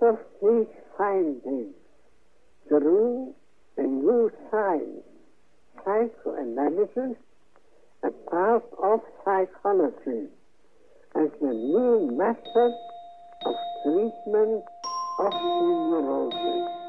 of these findings through a new science, psychoanalysis, a part of psychology, as the new method of treatment of neurosis.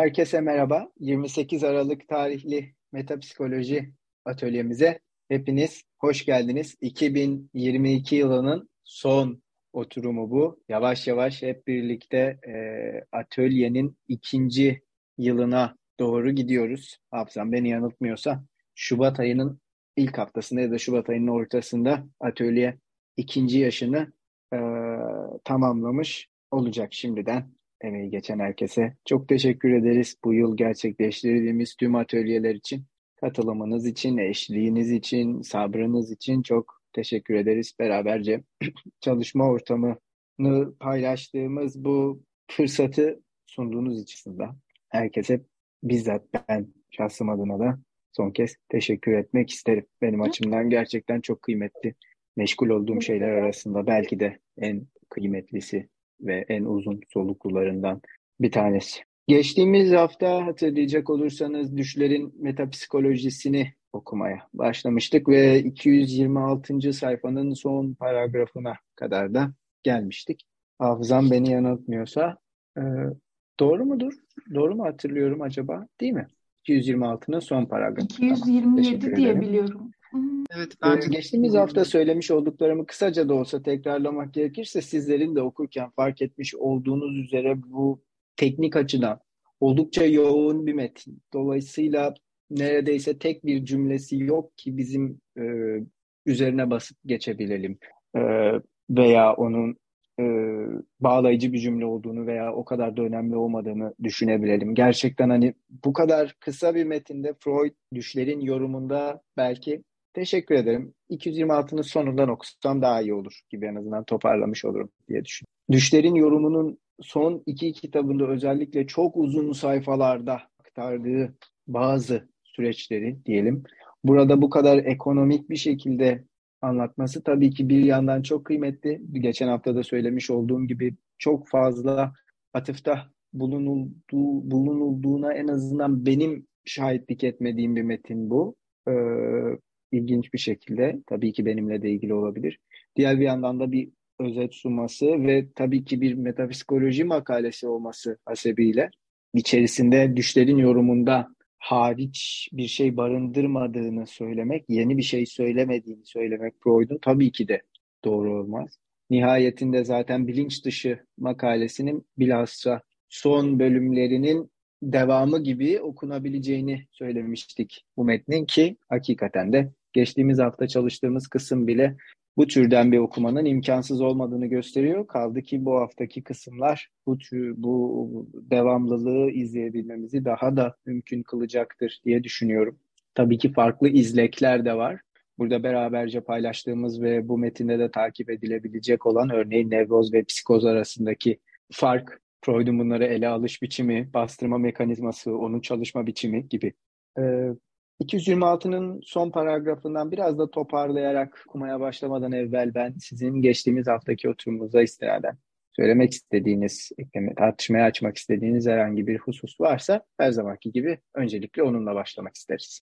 Herkese merhaba. 28 Aralık tarihli metapsikoloji atölyemize hepiniz hoş geldiniz. 2022 yılının son oturumu bu. Yavaş yavaş hep birlikte e, atölyenin ikinci yılına doğru gidiyoruz. Hafızam beni yanıltmıyorsa Şubat ayının ilk haftasında ya da Şubat ayının ortasında atölye ikinci yaşını e, tamamlamış olacak şimdiden emeği geçen herkese. Çok teşekkür ederiz bu yıl gerçekleştirdiğimiz tüm atölyeler için. Katılımınız için, eşliğiniz için, sabrınız için çok teşekkür ederiz. Beraberce çalışma ortamını paylaştığımız bu fırsatı sunduğunuz için de herkese bizzat ben şahsım adına da son kez teşekkür etmek isterim. Benim açımdan gerçekten çok kıymetli. Meşgul olduğum şeyler arasında belki de en kıymetlisi ve en uzun soluklularından bir tanesi. Geçtiğimiz hafta hatırlayacak olursanız düşlerin metapsikolojisini okumaya başlamıştık ve 226. sayfanın son paragrafına kadar da gelmiştik. Hafızam beni yanıltmıyorsa e, doğru mudur? Doğru mu hatırlıyorum acaba? Değil mi? 226'nın son paragrafı. 227 tamam, diye biliyorum. Evet, bence geçtiğimiz hafta söylemiş olduklarımı kısaca da olsa tekrarlamak gerekirse sizlerin de okurken fark etmiş olduğunuz üzere bu teknik açıdan oldukça yoğun bir metin. Dolayısıyla neredeyse tek bir cümlesi yok ki bizim e, üzerine basıp geçebilelim e, veya onun e, bağlayıcı bir cümle olduğunu veya o kadar da önemli olmadığını düşünebilelim. Gerçekten hani bu kadar kısa bir metinde Freud düşlerin yorumunda belki Teşekkür ederim. 226'nın sonundan okusam daha iyi olur gibi en azından toparlamış olurum diye düşünüyorum. Düşlerin yorumunun son iki kitabında özellikle çok uzun sayfalarda aktardığı bazı süreçleri diyelim. Burada bu kadar ekonomik bir şekilde anlatması tabii ki bir yandan çok kıymetli. Geçen hafta da söylemiş olduğum gibi çok fazla atıfta bulunulduğu, bulunulduğuna en azından benim şahitlik etmediğim bir metin bu. Ee, ilginç bir şekilde tabii ki benimle de ilgili olabilir. Diğer bir yandan da bir özet sunması ve tabii ki bir metapsikoloji makalesi olması hasebiyle içerisinde düşlerin yorumunda hariç bir şey barındırmadığını söylemek, yeni bir şey söylemediğini söylemek Freud'un tabii ki de doğru olmaz. Nihayetinde zaten bilinç dışı makalesinin bilhassa son bölümlerinin devamı gibi okunabileceğini söylemiştik bu metnin ki hakikaten de geçtiğimiz hafta çalıştığımız kısım bile bu türden bir okumanın imkansız olmadığını gösteriyor. Kaldı ki bu haftaki kısımlar bu tür, bu devamlılığı izleyebilmemizi daha da mümkün kılacaktır diye düşünüyorum. Tabii ki farklı izlekler de var. Burada beraberce paylaştığımız ve bu metinde de takip edilebilecek olan örneğin nevroz ve psikoz arasındaki fark, Freud'un bunları ele alış biçimi, bastırma mekanizması, onun çalışma biçimi gibi. Ee, 226'nın son paragrafından biraz da toparlayarak okumaya başlamadan evvel ben sizin geçtiğimiz haftaki oturumuza istinaden söylemek istediğiniz, ekleme, tartışmaya açmak istediğiniz herhangi bir husus varsa her zamanki gibi öncelikle onunla başlamak isteriz.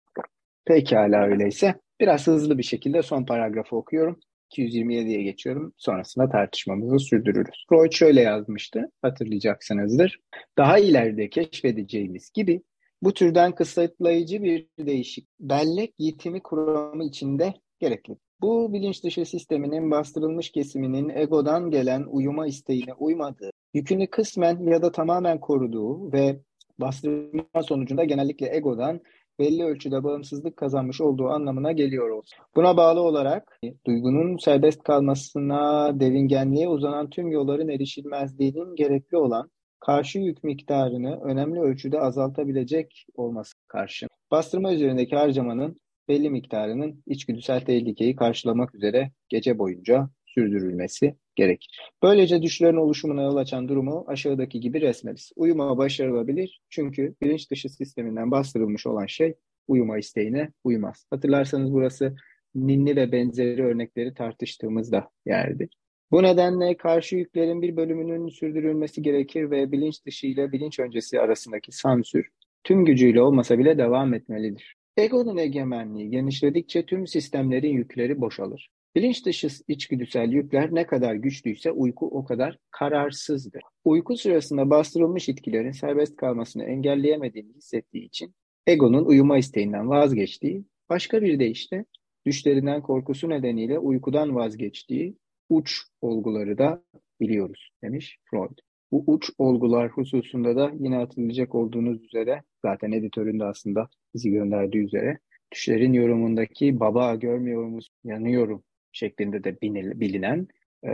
Pekala öyleyse biraz hızlı bir şekilde son paragrafı okuyorum. 227'ye geçiyorum. Sonrasında tartışmamızı sürdürürüz. Freud şöyle yazmıştı, hatırlayacaksınızdır. Daha ileride keşfedeceğimiz gibi bu türden kısıtlayıcı bir değişik bellek yitimi kuramı içinde gerekli. Bu bilinç dışı sisteminin bastırılmış kesiminin egodan gelen uyuma isteğine uymadığı, yükünü kısmen ya da tamamen koruduğu ve bastırma sonucunda genellikle egodan belli ölçüde bağımsızlık kazanmış olduğu anlamına geliyor olsun. Buna bağlı olarak duygunun serbest kalmasına, devingenliğe uzanan tüm yolların erişilmezliğinin gerekli olan karşı yük miktarını önemli ölçüde azaltabilecek olması karşın. Bastırma üzerindeki harcamanın belli miktarının içgüdüsel tehlikeyi karşılamak üzere gece boyunca sürdürülmesi gerekir. Böylece düşlerin oluşumuna yol açan durumu aşağıdaki gibi resmederiz. Uyuma başarılabilir çünkü bilinç dışı sisteminden bastırılmış olan şey uyuma isteğine uymaz. Hatırlarsanız burası ninni ve benzeri örnekleri tartıştığımızda yerdi. Bu nedenle karşı yüklerin bir bölümünün sürdürülmesi gerekir ve bilinç dışı ile bilinç öncesi arasındaki sansür tüm gücüyle olmasa bile devam etmelidir. Egonun egemenliği genişledikçe tüm sistemlerin yükleri boşalır. Bilinç dışı içgüdüsel yükler ne kadar güçlüyse uyku o kadar kararsızdır. Uyku sırasında bastırılmış itkilerin serbest kalmasını engelleyemediğini hissettiği için egonun uyuma isteğinden vazgeçtiği, başka bir deyişle düşlerinden korkusu nedeniyle uykudan vazgeçtiği uç olguları da biliyoruz demiş Freud. Bu uç olgular hususunda da yine hatırlayacak olduğunuz üzere zaten editöründe aslında bizi gönderdiği üzere düşlerin yorumundaki baba görmüyor musun yanıyorum şeklinde de bilinen e,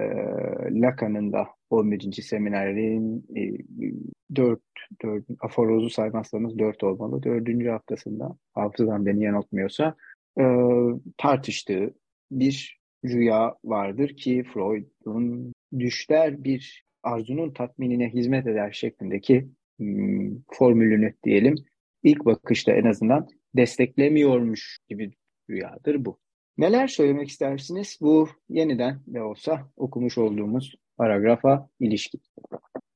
Lacan'ın da 11. seminerin e, 4, 4 aforozu saymazsanız 4 olmalı. 4. haftasında hafızam beni yanıltmıyorsa e, tartıştığı bir rüya vardır ki Freud'un düşler bir arzunun tatminine hizmet eder şeklindeki hmm, formülünü diyelim ilk bakışta en azından desteklemiyormuş gibi rüyadır bu. Neler söylemek istersiniz bu yeniden de olsa okumuş olduğumuz paragrafa ilişkin?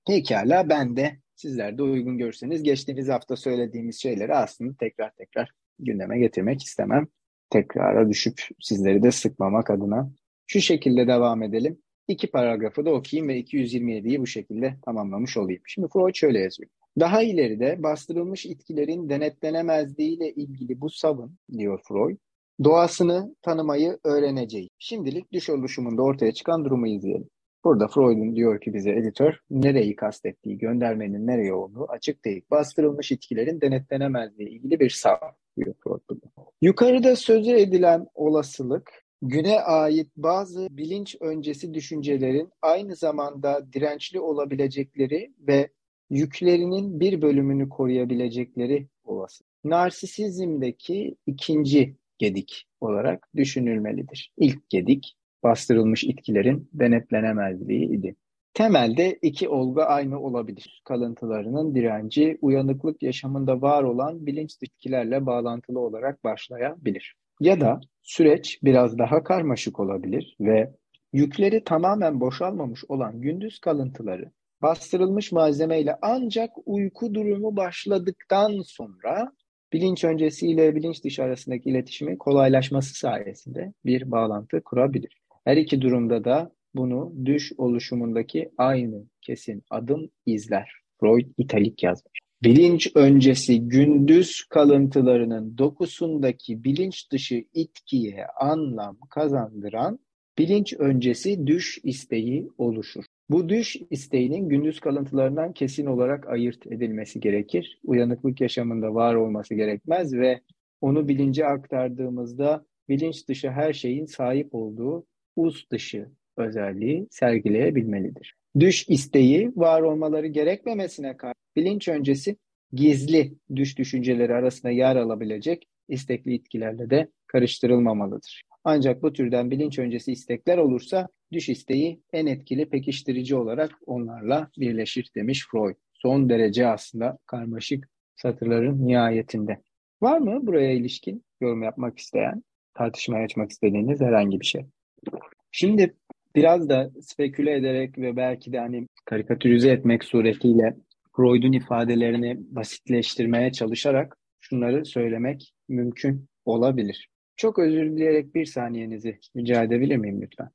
Pekala ben de sizler de uygun görürseniz geçtiğimiz hafta söylediğimiz şeyleri aslında tekrar tekrar gündeme getirmek istemem. Tekrara düşüp sizleri de sıkmamak adına şu şekilde devam edelim. İki paragrafı da okuyayım ve 227'yi bu şekilde tamamlamış olayım. Şimdi Freud şöyle yazıyor. Daha ileride bastırılmış itkilerin denetlenemezliğiyle ilgili bu savın, diyor Freud, doğasını tanımayı öğreneceğiz. Şimdilik düş oluşumunda ortaya çıkan durumu izleyelim. Burada Freud'un diyor ki bize editör nereyi kastettiği, göndermenin nereye olduğu açık değil. Bastırılmış itkilerin denetlenemezliği ilgili bir sav diyor Freud burada. Yukarıda sözü edilen olasılık güne ait bazı bilinç öncesi düşüncelerin aynı zamanda dirençli olabilecekleri ve yüklerinin bir bölümünü koruyabilecekleri olası. Narsisizmdeki ikinci gedik olarak düşünülmelidir. İlk gedik bastırılmış itkilerin denetlenemezliği idi. Temelde iki olgu aynı olabilir. Kalıntılarının direnci, uyanıklık yaşamında var olan bilinç itkilerle bağlantılı olarak başlayabilir. Ya da süreç biraz daha karmaşık olabilir ve yükleri tamamen boşalmamış olan gündüz kalıntıları bastırılmış malzemeyle ancak uyku durumu başladıktan sonra bilinç öncesiyle bilinç dışı arasındaki iletişimin kolaylaşması sayesinde bir bağlantı kurabilir. Her iki durumda da bunu düş oluşumundaki aynı kesin adım izler. Freud italik yazmış. Bilinç öncesi gündüz kalıntılarının dokusundaki bilinç dışı itkiye anlam kazandıran bilinç öncesi düş isteği oluşur. Bu düş isteğinin gündüz kalıntılarından kesin olarak ayırt edilmesi gerekir. Uyanıklık yaşamında var olması gerekmez ve onu bilince aktardığımızda bilinç dışı her şeyin sahip olduğu uz dışı özelliği sergileyebilmelidir. Düş isteği var olmaları gerekmemesine karşı bilinç öncesi gizli düş düşünceleri arasında yer alabilecek istekli itkilerle de karıştırılmamalıdır. Ancak bu türden bilinç öncesi istekler olursa düş isteği en etkili pekiştirici olarak onlarla birleşir demiş Freud. Son derece aslında karmaşık satırların nihayetinde. Var mı buraya ilişkin yorum yapmak isteyen, tartışmaya açmak istediğiniz herhangi bir şey? Şimdi biraz da speküle ederek ve belki de hani karikatürize etmek suretiyle Freud'un ifadelerini basitleştirmeye çalışarak şunları söylemek mümkün olabilir. Çok özür dileyerek bir saniyenizi rica edebilir miyim lütfen?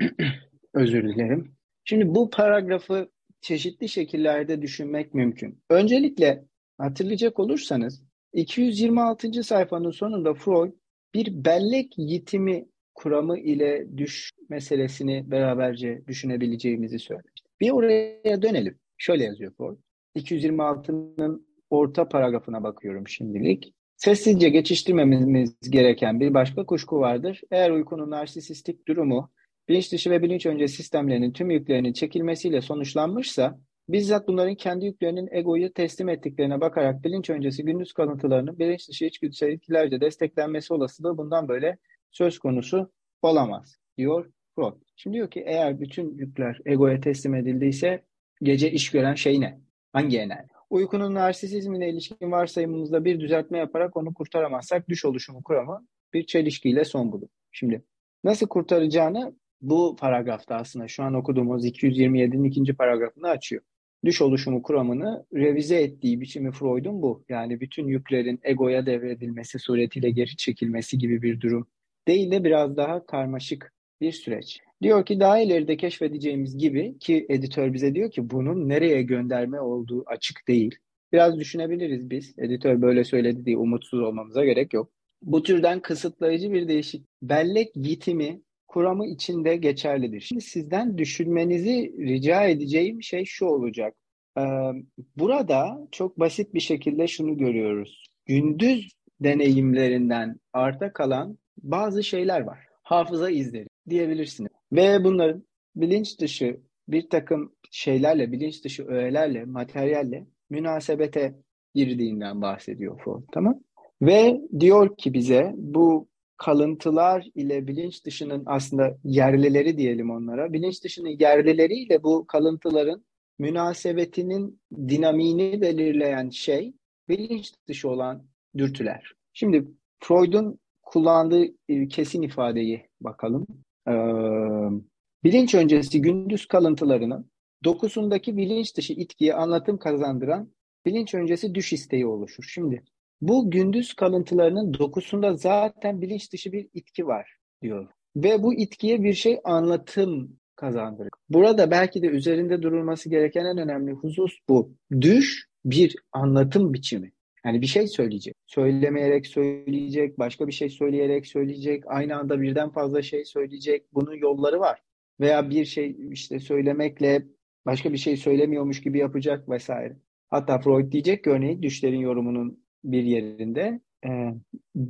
özür dilerim. Şimdi bu paragrafı çeşitli şekillerde düşünmek mümkün. Öncelikle hatırlayacak olursanız 226. sayfanın sonunda Freud bir bellek yitimi kuramı ile düş meselesini beraberce düşünebileceğimizi söylemişti. Bir oraya dönelim. Şöyle yazıyor Freud. 226'nın orta paragrafına bakıyorum şimdilik. Sessizce geçiştirmemiz gereken bir başka kuşku vardır. Eğer uykunun narsisistik durumu bilinç dışı ve bilinç önce sistemlerinin tüm yüklerinin çekilmesiyle sonuçlanmışsa, bizzat bunların kendi yüklerinin egoyu teslim ettiklerine bakarak bilinç öncesi gündüz kalıntılarının bilinç dışı içgüdüsel etkilerce desteklenmesi olasılığı bundan böyle söz konusu olamaz, diyor Freud. Şimdi diyor ki eğer bütün yükler egoya teslim edildiyse gece iş gören şey ne? Hangi enerji? Uykunun narsisizmine ilişkin varsayımımızda bir düzeltme yaparak onu kurtaramazsak düş oluşumu kuramı bir çelişkiyle son bulur. Şimdi nasıl kurtaracağını bu paragrafta aslında şu an okuduğumuz 227'nin ikinci paragrafını açıyor. Düş oluşumu kuramını revize ettiği biçimi Freud'un bu. Yani bütün yüklerin egoya devredilmesi suretiyle geri çekilmesi gibi bir durum değil de biraz daha karmaşık bir süreç. Diyor ki daha ileride keşfedeceğimiz gibi ki editör bize diyor ki bunun nereye gönderme olduğu açık değil. Biraz düşünebiliriz biz. Editör böyle söyledi diye umutsuz olmamıza gerek yok. Bu türden kısıtlayıcı bir değişik bellek yitimi kuramı içinde geçerlidir. Şimdi sizden düşünmenizi rica edeceğim şey şu olacak. Ee, burada çok basit bir şekilde şunu görüyoruz. Gündüz deneyimlerinden arta kalan bazı şeyler var. Hafıza izleri diyebilirsiniz. Ve bunların bilinç dışı bir takım şeylerle, bilinç dışı öğelerle, materyalle münasebete girdiğinden bahsediyor Freud. Tamam? Ve diyor ki bize bu kalıntılar ile bilinç dışının aslında yerlileri diyelim onlara. Bilinç dışının yerlileriyle bu kalıntıların münasebetinin dinamiğini belirleyen şey bilinç dışı olan dürtüler. Şimdi Freud'un kullandığı e, kesin ifadeyi bakalım. Ee, bilinç öncesi gündüz kalıntılarının dokusundaki bilinç dışı itkiye anlatım kazandıran bilinç öncesi düş isteği oluşur. Şimdi bu gündüz kalıntılarının dokusunda zaten bilinç dışı bir itki var diyor. Ve bu itkiye bir şey anlatım kazandırır. Burada belki de üzerinde durulması gereken en önemli husus bu. Düş bir anlatım biçimi. Yani bir şey söyleyecek. Söylemeyerek söyleyecek, başka bir şey söyleyerek söyleyecek, aynı anda birden fazla şey söyleyecek. Bunun yolları var. Veya bir şey işte söylemekle başka bir şey söylemiyormuş gibi yapacak vesaire. Hatta Freud diyecek ki örneğin düşlerin yorumunun bir yerinde e,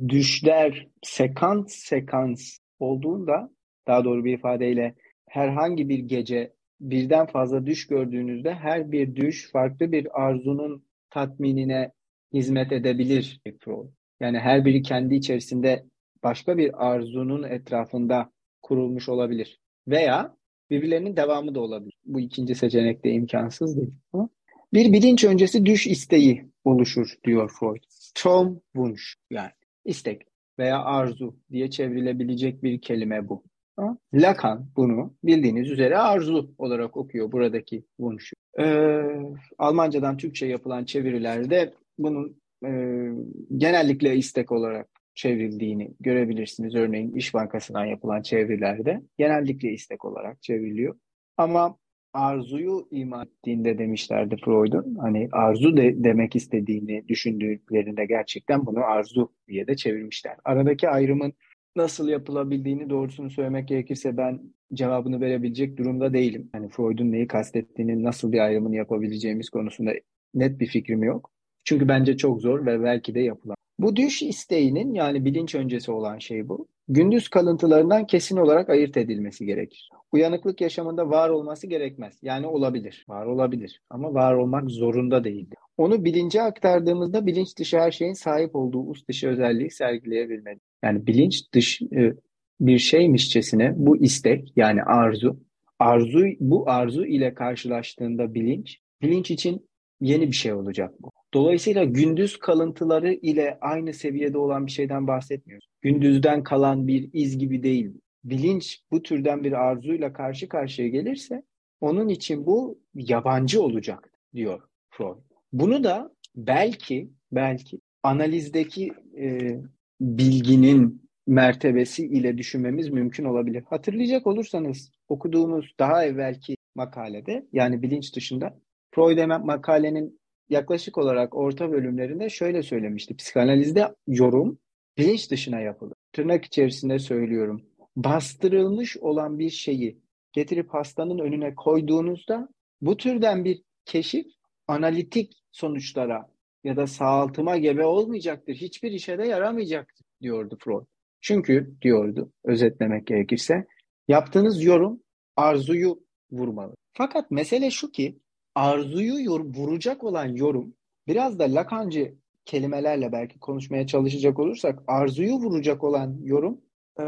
düşler sekans sekans olduğunda daha doğru bir ifadeyle herhangi bir gece birden fazla düş gördüğünüzde her bir düş farklı bir arzunun tatminine hizmet edebilir Freud. Yani her biri kendi içerisinde başka bir arzunun etrafında kurulmuş olabilir. Veya birbirlerinin devamı da olabilir. Bu ikinci seçenek de imkansız değil. Bir bilinç öncesi düş isteği oluşur diyor Freud. Traumwunsch yani istek veya arzu diye çevrilebilecek bir kelime bu. Lacan bunu bildiğiniz üzere arzu olarak okuyor buradaki Wunsch'u. Ee, Almancadan Türkçe yapılan çevirilerde bunun e, genellikle istek olarak çevrildiğini görebilirsiniz. Örneğin İş Bankası'ndan yapılan çevirilerde genellikle istek olarak çevriliyor. Ama arzuyu ima ettiğinde demişlerdi Freud'un. Hani arzu de, demek istediğini düşündüklerinde gerçekten bunu arzu diye de çevirmişler. Aradaki ayrımın nasıl yapılabildiğini doğrusunu söylemek gerekirse ben cevabını verebilecek durumda değilim. Hani Freud'un neyi kastettiğini, nasıl bir ayrımını yapabileceğimiz konusunda net bir fikrim yok. Çünkü bence çok zor ve belki de yapılan. Bu düş isteğinin yani bilinç öncesi olan şey bu. Gündüz kalıntılarından kesin olarak ayırt edilmesi gerekir. Uyanıklık yaşamında var olması gerekmez. Yani olabilir, var olabilir ama var olmak zorunda değildir. Onu bilince aktardığımızda bilinç dışı her şeyin sahip olduğu ust dışı özelliği sergileyebilmeli. Yani bilinç dışı e, bir şeymişçesine bu istek yani arzu, arzu bu arzu ile karşılaştığında bilinç, bilinç için yeni bir şey olacak bu. Dolayısıyla gündüz kalıntıları ile aynı seviyede olan bir şeyden bahsetmiyoruz. Gündüzden kalan bir iz gibi değil. Bilinç bu türden bir arzuyla karşı karşıya gelirse onun için bu yabancı olacak diyor Freud. Bunu da belki belki analizdeki e, bilginin mertebesi ile düşünmemiz mümkün olabilir. Hatırlayacak olursanız okuduğumuz daha evvelki makalede yani bilinç dışında Freud makalenin yaklaşık olarak orta bölümlerinde şöyle söylemişti. Psikanalizde yorum bilinç dışına yapılır. Tırnak içerisinde söylüyorum. Bastırılmış olan bir şeyi getirip hastanın önüne koyduğunuzda bu türden bir keşif analitik sonuçlara ya da sağaltıma gebe olmayacaktır. Hiçbir işe de yaramayacaktır diyordu Freud. Çünkü diyordu özetlemek gerekirse yaptığınız yorum arzuyu vurmalı. Fakat mesele şu ki arzuyu yor, vuracak olan yorum biraz da Lacancı kelimelerle belki konuşmaya çalışacak olursak arzuyu vuracak olan yorum e,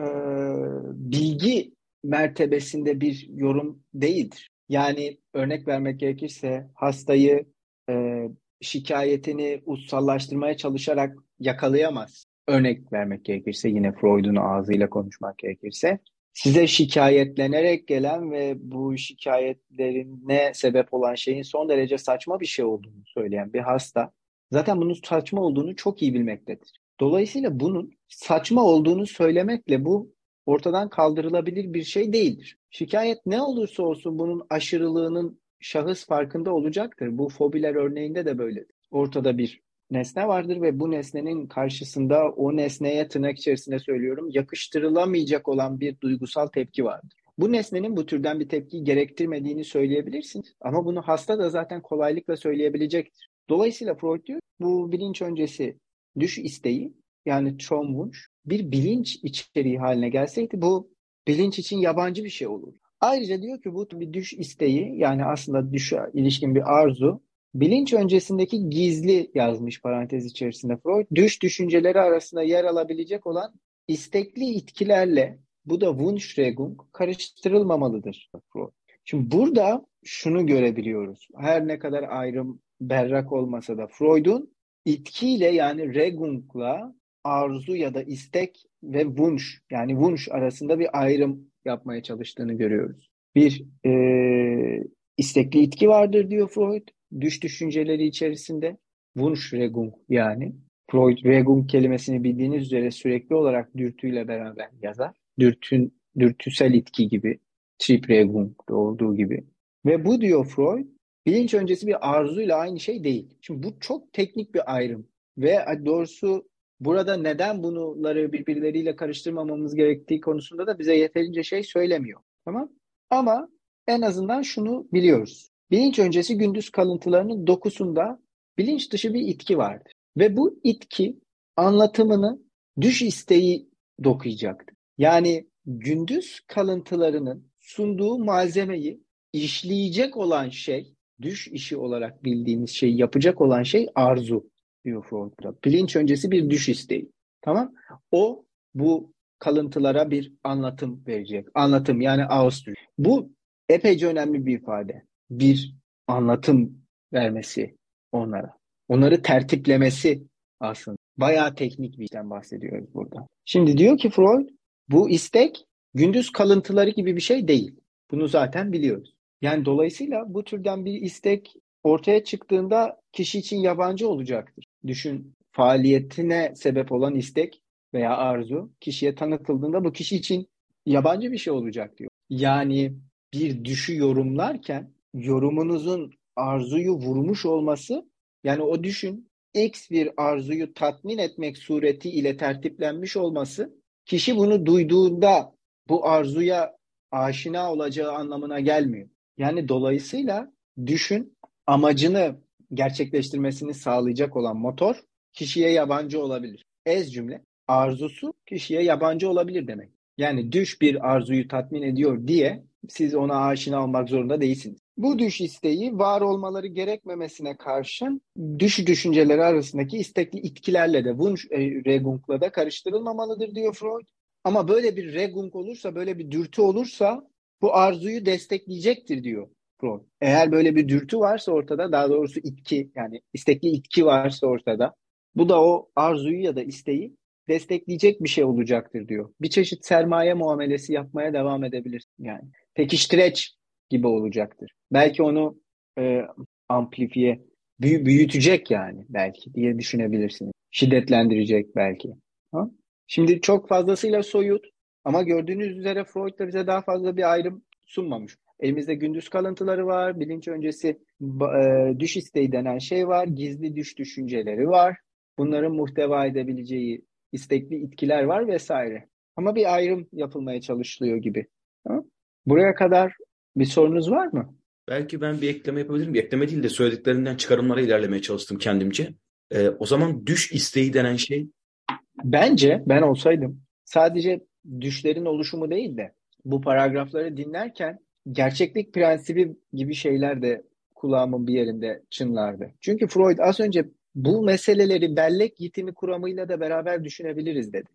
bilgi mertebesinde bir yorum değildir. Yani örnek vermek gerekirse hastayı e, şikayetini utsallaştırmaya çalışarak yakalayamaz. Örnek vermek gerekirse yine Freud'un ağzıyla konuşmak gerekirse size şikayetlenerek gelen ve bu şikayetlerine sebep olan şeyin son derece saçma bir şey olduğunu söyleyen bir hasta zaten bunun saçma olduğunu çok iyi bilmektedir. Dolayısıyla bunun saçma olduğunu söylemekle bu ortadan kaldırılabilir bir şey değildir. Şikayet ne olursa olsun bunun aşırılığının şahıs farkında olacaktır. Bu fobiler örneğinde de böyledir. Ortada bir nesne vardır ve bu nesnenin karşısında o nesneye tırnak içerisinde söylüyorum yakıştırılamayacak olan bir duygusal tepki vardır. Bu nesnenin bu türden bir tepki gerektirmediğini söyleyebilirsiniz ama bunu hasta da zaten kolaylıkla söyleyebilecektir. Dolayısıyla Freud diyor bu bilinç öncesi düş isteği yani Traumwunsch bir bilinç içeriği haline gelseydi bu bilinç için yabancı bir şey olur. Ayrıca diyor ki bu bir düş isteği yani aslında düşe ilişkin bir arzu bilinç öncesindeki gizli yazmış parantez içerisinde Freud. Düş düşünceleri arasında yer alabilecek olan istekli itkilerle bu da Wunschregung karıştırılmamalıdır Freud. Şimdi burada şunu görebiliyoruz. Her ne kadar ayrım berrak olmasa da Freud'un itkiyle yani Regung'la arzu ya da istek ve Wunsch yani Wunsch arasında bir ayrım yapmaya çalıştığını görüyoruz. Bir e, istekli itki vardır diyor Freud. Düş düşünceleri içerisinde Wunschregung yani. Freud Regung kelimesini bildiğiniz üzere sürekli olarak dürtüyle beraber yazar. Dürtün, dürtüsel itki gibi. Triebregung'da olduğu gibi. Ve bu diyor Freud bilinç öncesi bir arzuyla aynı şey değil. Şimdi bu çok teknik bir ayrım. Ve doğrusu burada neden bunları birbirleriyle karıştırmamamız gerektiği konusunda da bize yeterince şey söylemiyor. Tamam? Ama en azından şunu biliyoruz. Bilinç öncesi gündüz kalıntılarının dokusunda bilinç dışı bir itki vardır. Ve bu itki anlatımını düş isteği dokuyacaktır. Yani gündüz kalıntılarının sunduğu malzemeyi işleyecek olan şey, düş işi olarak bildiğimiz şeyi yapacak olan şey arzu diyor Freud'da. Bilinç öncesi bir düş isteği. Tamam? O bu kalıntılara bir anlatım verecek. Anlatım yani Ausdruck. Bu epeyce önemli bir ifade. Bir anlatım vermesi onlara. Onları tertiplemesi aslında. Bayağı teknik bir işten bahsediyoruz burada. Şimdi diyor ki Freud bu istek gündüz kalıntıları gibi bir şey değil. Bunu zaten biliyoruz. Yani dolayısıyla bu türden bir istek ortaya çıktığında kişi için yabancı olacaktır. Düşün faaliyetine sebep olan istek veya arzu kişiye tanıtıldığında bu kişi için yabancı bir şey olacak diyor. Yani bir düşü yorumlarken yorumunuzun arzuyu vurmuş olması yani o düşün X bir arzuyu tatmin etmek sureti ile tertiplenmiş olması kişi bunu duyduğunda bu arzuya aşina olacağı anlamına gelmiyor. Yani dolayısıyla düşün amacını gerçekleştirmesini sağlayacak olan motor kişiye yabancı olabilir. Ez cümle arzusu kişiye yabancı olabilir demek. Yani düş bir arzuyu tatmin ediyor diye siz ona aşina olmak zorunda değilsiniz. Bu düş isteği var olmaları gerekmemesine karşın düş düşünceleri arasındaki istekli itkilerle de Wunschregung'la e, da karıştırılmamalıdır diyor Freud. Ama böyle bir regung olursa, böyle bir dürtü olursa bu arzuyu destekleyecektir diyor Freud. Eğer böyle bir dürtü varsa ortada, daha doğrusu itki yani istekli itki varsa ortada, bu da o arzuyu ya da isteği destekleyecek bir şey olacaktır diyor. Bir çeşit sermaye muamelesi yapmaya devam edebilirsin yani. Pekiştireç gibi olacaktır. Belki onu e, amplifiye, büyü, büyütecek yani belki diye düşünebilirsiniz. Şiddetlendirecek belki. Ha? Şimdi çok fazlasıyla soyut ama gördüğünüz üzere Freud da bize daha fazla bir ayrım sunmamış. Elimizde gündüz kalıntıları var, bilinç öncesi e, düş isteği denen şey var, gizli düş düşünceleri var. Bunların muhteva edebileceği istekli itkiler var vesaire. Ama bir ayrım yapılmaya çalışılıyor gibi. Ha? Buraya kadar bir sorunuz var mı? Belki ben bir ekleme yapabilirim. Bir ekleme değil de söylediklerinden çıkarımlara ilerlemeye çalıştım kendimce. Ee, o zaman düş isteği denen şey Bence ben olsaydım sadece düşlerin oluşumu değil de bu paragrafları dinlerken gerçeklik prensibi gibi şeyler de kulağımın bir yerinde çınlardı. Çünkü Freud az önce bu meseleleri bellek yitimi kuramıyla da beraber düşünebiliriz dedi.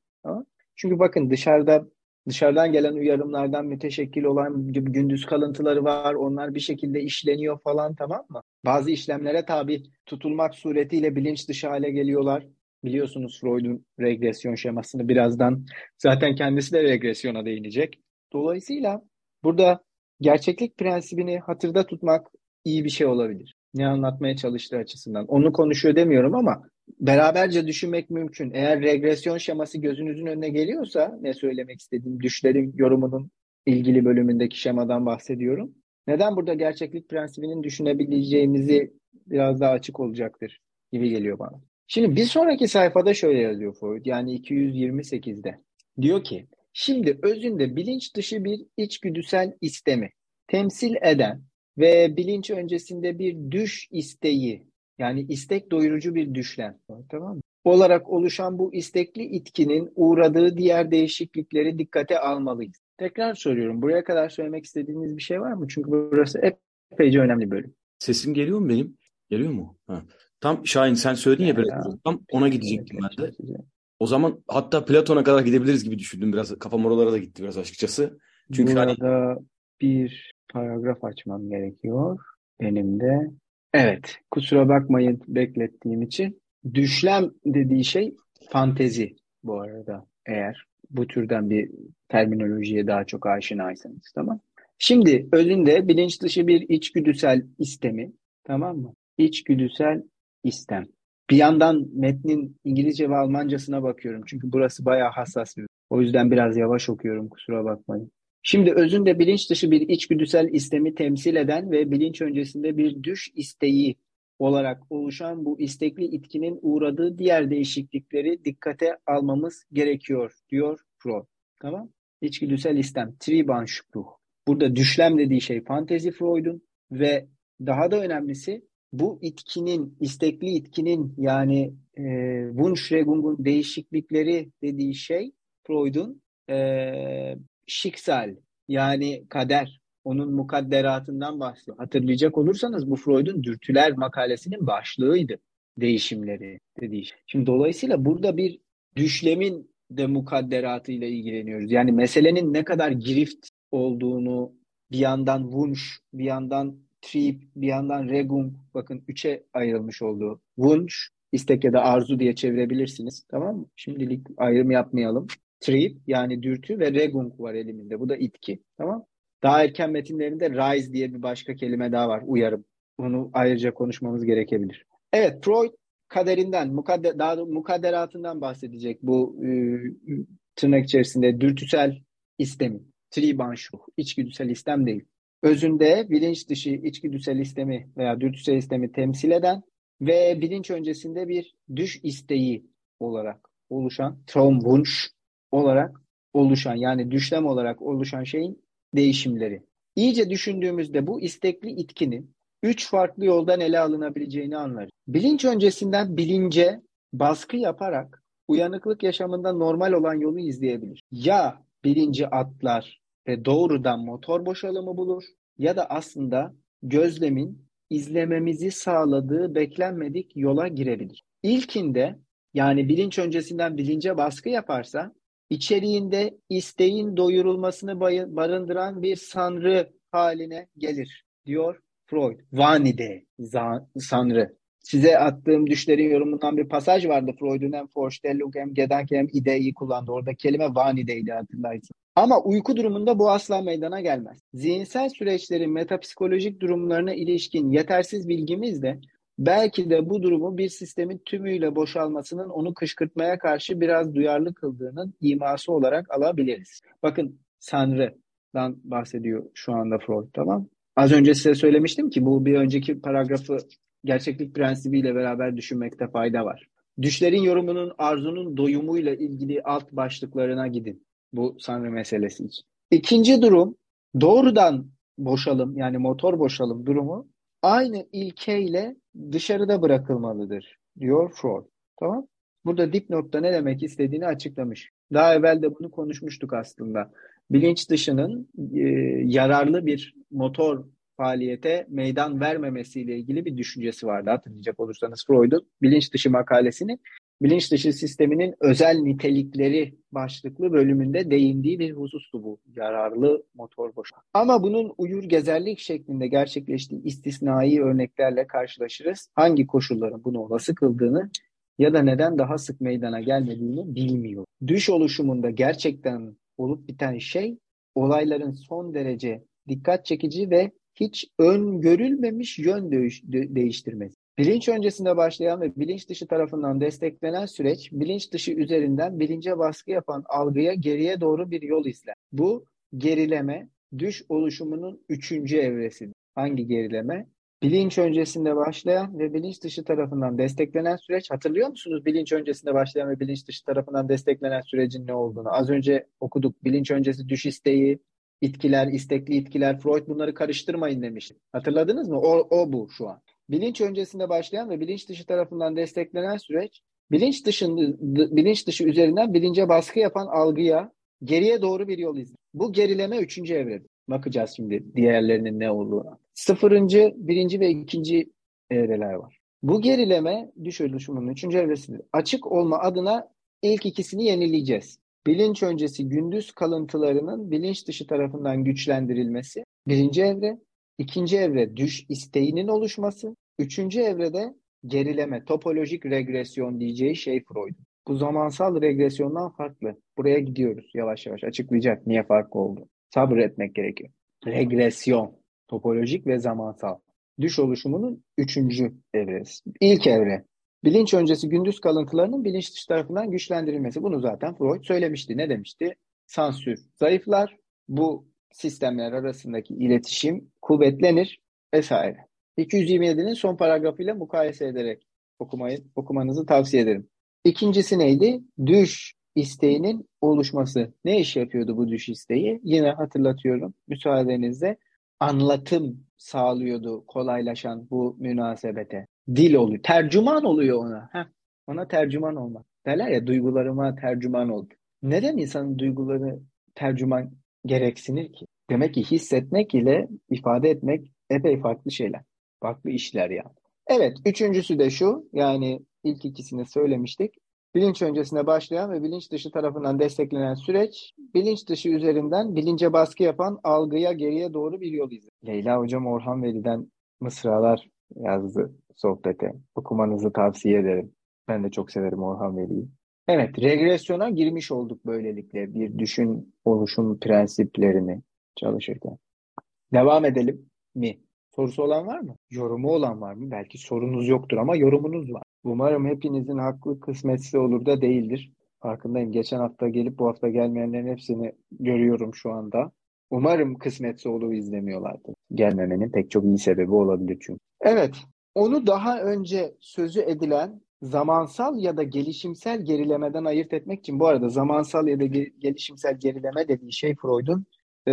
Çünkü bakın dışarıda Dışarıdan gelen uyarımlardan müteşekkil olan gündüz kalıntıları var. Onlar bir şekilde işleniyor falan tamam mı? Bazı işlemlere tabi tutulmak suretiyle bilinç dışı hale geliyorlar. Biliyorsunuz Freud'un regresyon şemasını birazdan zaten kendisi de regresyona değinecek. Dolayısıyla burada gerçeklik prensibini hatırda tutmak iyi bir şey olabilir. Ne anlatmaya çalıştığı açısından. Onu konuşuyor demiyorum ama beraberce düşünmek mümkün. Eğer regresyon şeması gözünüzün önüne geliyorsa ne söylemek istediğim düşlerin yorumunun ilgili bölümündeki şemadan bahsediyorum. Neden burada gerçeklik prensibinin düşünebileceğimizi biraz daha açık olacaktır gibi geliyor bana. Şimdi bir sonraki sayfada şöyle yazıyor Freud yani 228'de. Diyor ki şimdi özünde bilinç dışı bir içgüdüsel istemi temsil eden ve bilinç öncesinde bir düş isteği yani istek doyurucu bir düşlem tamam mı? olarak oluşan bu istekli itkinin uğradığı diğer değişiklikleri dikkate almalıyız. Tekrar soruyorum. Buraya kadar söylemek istediğiniz bir şey var mı? Çünkü burası epeyce önemli bölüm. Sesim geliyor mu benim? Geliyor mu? Ha. Tam Şahin sen söyledin ya biraz. Tam ona gidecektim ben de. O zaman hatta Platon'a kadar gidebiliriz gibi düşündüm biraz. Kafam oralara da gitti biraz açıkçası. Çünkü hani Burada hani... bir paragraf açmam gerekiyor. Benim de. Evet. Kusura bakmayın beklettiğim için. Düşlem dediği şey fantezi bu arada. Eğer bu türden bir terminolojiye daha çok aşinaysanız. Tamam. Şimdi özünde bilinç dışı bir içgüdüsel istemi. Tamam mı? İçgüdüsel istem. Bir yandan metnin İngilizce ve Almancasına bakıyorum. Çünkü burası bayağı hassas bir. O yüzden biraz yavaş okuyorum kusura bakmayın. Şimdi özünde bilinç dışı bir içgüdüsel istemi temsil eden ve bilinç öncesinde bir düş isteği olarak oluşan bu istekli itkinin uğradığı diğer değişiklikleri dikkate almamız gerekiyor diyor Freud. Tamam? İçgüdüsel istem, Triebannschluch. Burada düşlem dediği şey fantezi Freud'un ve daha da önemlisi bu itkinin, istekli itkinin yani e, Wunschregung'un değişiklikleri dediği şey Freud'un e, şiksal yani kader, onun mukadderatından bahsediyor. Hatırlayacak olursanız bu Freud'un dürtüler makalesinin başlığıydı değişimleri dediği şey. Şimdi dolayısıyla burada bir düşlemin de mukadderatıyla ilgileniyoruz. Yani meselenin ne kadar girift olduğunu bir yandan Wunsch, bir yandan Trieb, bir yandan Regung bakın üçe ayrılmış olduğu. Wunsch, istek ya da arzu diye çevirebilirsiniz. Tamam mı? Şimdilik ayrım yapmayalım. Trieb yani dürtü ve Regung var eliminde. Bu da itki. Tamam Daha erken metinlerinde Rise diye bir başka kelime daha var. Uyarım. Onu ayrıca konuşmamız gerekebilir. Evet Freud kaderinden, mukadder, daha da mukadderatından bahsedecek bu e, tırnak içerisinde dürtüsel istemi. Tribanşuh, içgüdüsel istem değil özünde bilinç dışı içgüdüsel istemi veya dürtüsel istemi temsil eden ve bilinç öncesinde bir düş isteği olarak oluşan, Traumwunsch olarak oluşan yani düşlem olarak oluşan şeyin değişimleri. İyice düşündüğümüzde bu istekli itkinin üç farklı yoldan ele alınabileceğini anlarız. Bilinç öncesinden bilince baskı yaparak uyanıklık yaşamında normal olan yolu izleyebilir. Ya bilinci atlar ve doğrudan motor boşalımı bulur ya da aslında gözlemin izlememizi sağladığı beklenmedik yola girebilir. İlkinde yani bilinç öncesinden bilince baskı yaparsa içeriğinde isteğin doyurulmasını barındıran bir sanrı haline gelir diyor Freud. Vanide, sanrı. Size attığım düşlerin yorumundan bir pasaj vardı. Freud'un hem Vorstellung hem Gedanke hem ideyi kullandı. Orada kelime vanideydi hatırlarsın. Ama uyku durumunda bu asla meydana gelmez. Zihinsel süreçlerin metapsikolojik durumlarına ilişkin yetersiz bilgimiz de belki de bu durumu bir sistemin tümüyle boşalmasının onu kışkırtmaya karşı biraz duyarlı kıldığının iması olarak alabiliriz. Bakın Sanrı'dan bahsediyor şu anda Freud tamam. Az önce size söylemiştim ki bu bir önceki paragrafı gerçeklik prensibiyle beraber düşünmekte fayda var. Düşlerin yorumunun arzunun doyumuyla ilgili alt başlıklarına gidin bu sanrı meselesi için. İkinci durum doğrudan boşalım yani motor boşalım durumu aynı ilkeyle dışarıda bırakılmalıdır diyor Freud. Tamam? Burada dipnotta ne demek istediğini açıklamış. Daha evvel de bunu konuşmuştuk aslında. Bilinç dışının e, yararlı bir motor faaliyete meydan vermemesiyle ilgili bir düşüncesi vardı. Hatırlayacak olursanız Freud'un bilinç dışı makalesini bilinç dışı sisteminin özel nitelikleri başlıklı bölümünde değindiği bir husustu bu yararlı motor boş. Ama bunun uyur gezerlik şeklinde gerçekleştiği istisnai örneklerle karşılaşırız. Hangi koşulların bunu olası kıldığını ya da neden daha sık meydana gelmediğini bilmiyor. Düş oluşumunda gerçekten olup biten şey olayların son derece dikkat çekici ve hiç öngörülmemiş yön değiştirmesi. Bilinç öncesinde başlayan ve bilinç dışı tarafından desteklenen süreç, bilinç dışı üzerinden bilince baskı yapan algıya geriye doğru bir yol izler. Bu gerileme, düş oluşumunun üçüncü evresidir. Hangi gerileme? Bilinç öncesinde başlayan ve bilinç dışı tarafından desteklenen süreç. Hatırlıyor musunuz bilinç öncesinde başlayan ve bilinç dışı tarafından desteklenen sürecin ne olduğunu? Az önce okuduk. Bilinç öncesi düş isteği, itkiler, istekli itkiler. Freud bunları karıştırmayın demişti. Hatırladınız mı? O, o bu şu an. Bilinç öncesinde başlayan ve bilinç dışı tarafından desteklenen süreç, bilinç dışında, bilinç dışı üzerinden bilince baskı yapan algıya geriye doğru bir yol izler. Bu gerileme üçüncü evredir. Bakacağız şimdi diğerlerinin ne olduğuna. Sıfırıncı, birinci ve ikinci evreler var. Bu gerileme düş oluşumunun üçüncü evresidir. Açık olma adına ilk ikisini yenileyeceğiz. Bilinç öncesi gündüz kalıntılarının bilinç dışı tarafından güçlendirilmesi birinci evre. İkinci evre düş isteğinin oluşması. Üçüncü evrede gerileme, topolojik regresyon diyeceği şey Freud. Bu zamansal regresyondan farklı. Buraya gidiyoruz yavaş yavaş. Açıklayacak niye farklı oldu. Sabır etmek gerekiyor. Regresyon, topolojik ve zamansal. Düş oluşumunun üçüncü evresi. İlk evre. Bilinç öncesi gündüz kalıntılarının bilinç dışı tarafından güçlendirilmesi. Bunu zaten Freud söylemişti. Ne demişti? Sansür zayıflar. Bu sistemler arasındaki iletişim kuvvetlenir vesaire. 227'nin son paragrafıyla mukayese ederek okumayı, okumanızı tavsiye ederim. İkincisi neydi? Düş isteğinin oluşması. Ne iş yapıyordu bu düş isteği? Yine hatırlatıyorum müsaadenizle anlatım sağlıyordu kolaylaşan bu münasebete. Dil oluyor. Tercüman oluyor ona. Heh, ona tercüman olmak. Derler ya duygularıma tercüman ol. Neden insanın duyguları tercüman gereksinir ki? Demek ki hissetmek ile ifade etmek epey farklı şeyler. Farklı işler yani. Evet, üçüncüsü de şu. Yani ilk ikisini söylemiştik. Bilinç öncesine başlayan ve bilinç dışı tarafından desteklenen süreç, bilinç dışı üzerinden bilince baskı yapan algıya geriye doğru bir yol izler. Leyla Hocam Orhan Veli'den mısralar yazdı sohbete. Okumanızı tavsiye ederim. Ben de çok severim Orhan Veli'yi. Evet, regresyona girmiş olduk böylelikle bir düşün oluşum prensiplerini çalışırken. Devam edelim mi? Sorusu olan var mı? Yorumu olan var mı? Belki sorunuz yoktur ama yorumunuz var. Umarım hepinizin haklı kısmetsi olur da değildir. Farkındayım. Geçen hafta gelip bu hafta gelmeyenlerin hepsini görüyorum şu anda. Umarım kısmetse olur izlemiyorlardır. Gelmemenin pek çok iyi sebebi olabilir çünkü. Evet, onu daha önce sözü edilen zamansal ya da gelişimsel gerilemeden ayırt etmek için bu arada zamansal ya da gelişimsel gerileme dediği şey Freud'un e,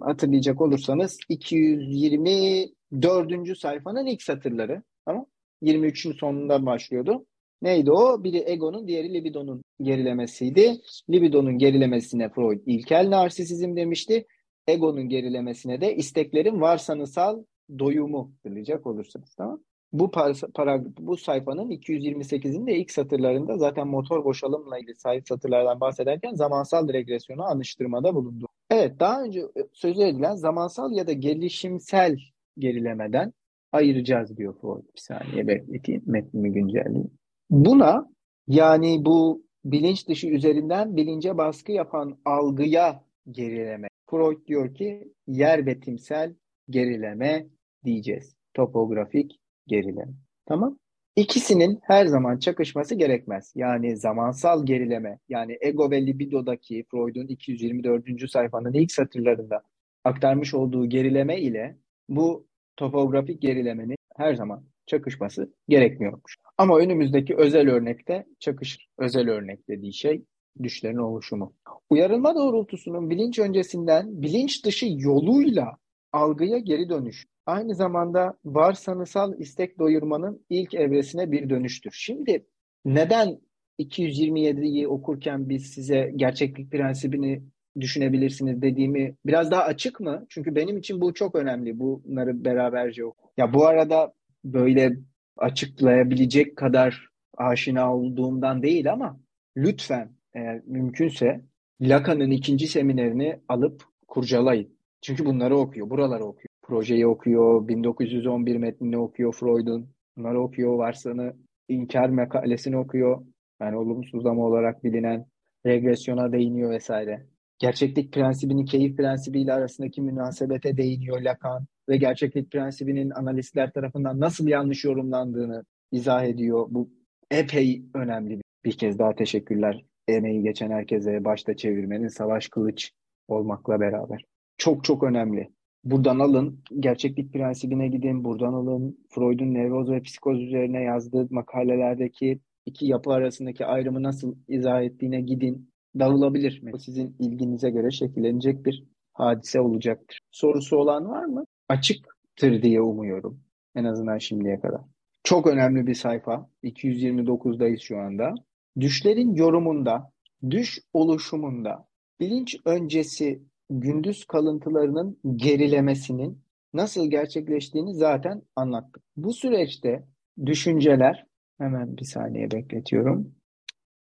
hatırlayacak olursanız 224. sayfanın ilk satırları. Tamam 23'ün sonunda başlıyordu. Neydi o? Biri egonun, diğeri libidonun gerilemesiydi. Libidonun gerilemesine Freud ilkel narsisizm demişti. Egonun gerilemesine de isteklerin varsanısal doyumu hatırlayacak olursanız. Tamam bu para, bu sayfanın 228'in de ilk satırlarında zaten motor boşalımla ilgili sahip satırlardan bahsederken zamansal regresyonu anıştırmada bulundu. Evet daha önce sözü edilen zamansal ya da gelişimsel gerilemeden ayıracağız diyor Freud. Bir saniye bekleteyim metnimi güncelleyeyim. Buna yani bu bilinç dışı üzerinden bilince baskı yapan algıya gerileme. Freud diyor ki yer betimsel gerileme diyeceğiz. Topografik gerileme. Tamam. İkisinin her zaman çakışması gerekmez. Yani zamansal gerileme, yani ego ve libidodaki Freud'un 224. sayfanın ilk satırlarında aktarmış olduğu gerileme ile bu topografik gerilemenin her zaman çakışması gerekmiyormuş. Ama önümüzdeki özel örnekte çakışır. Özel örnek dediği şey düşlerin oluşumu. Uyarılma doğrultusunun bilinç öncesinden bilinç dışı yoluyla algıya geri dönüş aynı zamanda varsanısal istek doyurmanın ilk evresine bir dönüştür. Şimdi neden 227'yi okurken biz size gerçeklik prensibini düşünebilirsiniz dediğimi biraz daha açık mı? Çünkü benim için bu çok önemli. Bunları beraberce oku. Ya bu arada böyle açıklayabilecek kadar aşina olduğumdan değil ama lütfen eğer mümkünse Lacan'ın ikinci seminerini alıp kurcalayın. Çünkü bunları okuyor, buraları okuyor. Projeyi okuyor, 1911 metnini okuyor Freud'un. Bunları okuyor, varsanı inkar makalesini okuyor. Yani olumsuzlama olarak bilinen regresyona değiniyor vesaire. Gerçeklik prensibinin keyif prensibiyle arasındaki münasebete değiniyor Lacan ve gerçeklik prensibinin analistler tarafından nasıl yanlış yorumlandığını izah ediyor. Bu epey önemli. Bir kez daha teşekkürler emeği geçen herkese başta çevirmenin Savaş Kılıç olmakla beraber. Çok çok önemli. Buradan alın, gerçeklik prensibine gidin, buradan alın, Freud'un nevroz ve psikoz üzerine yazdığı makalelerdeki iki yapı arasındaki ayrımı nasıl izah ettiğine gidin. Dağılabilir. Bu sizin ilginize göre şekillenecek bir hadise olacaktır. Sorusu olan var mı? Açıktır diye umuyorum. En azından şimdiye kadar. Çok önemli bir sayfa. 229'dayız şu anda. Düşlerin yorumunda, düş oluşumunda, bilinç öncesi gündüz kalıntılarının gerilemesinin nasıl gerçekleştiğini zaten anlattık. Bu süreçte düşünceler, hemen bir saniye bekletiyorum.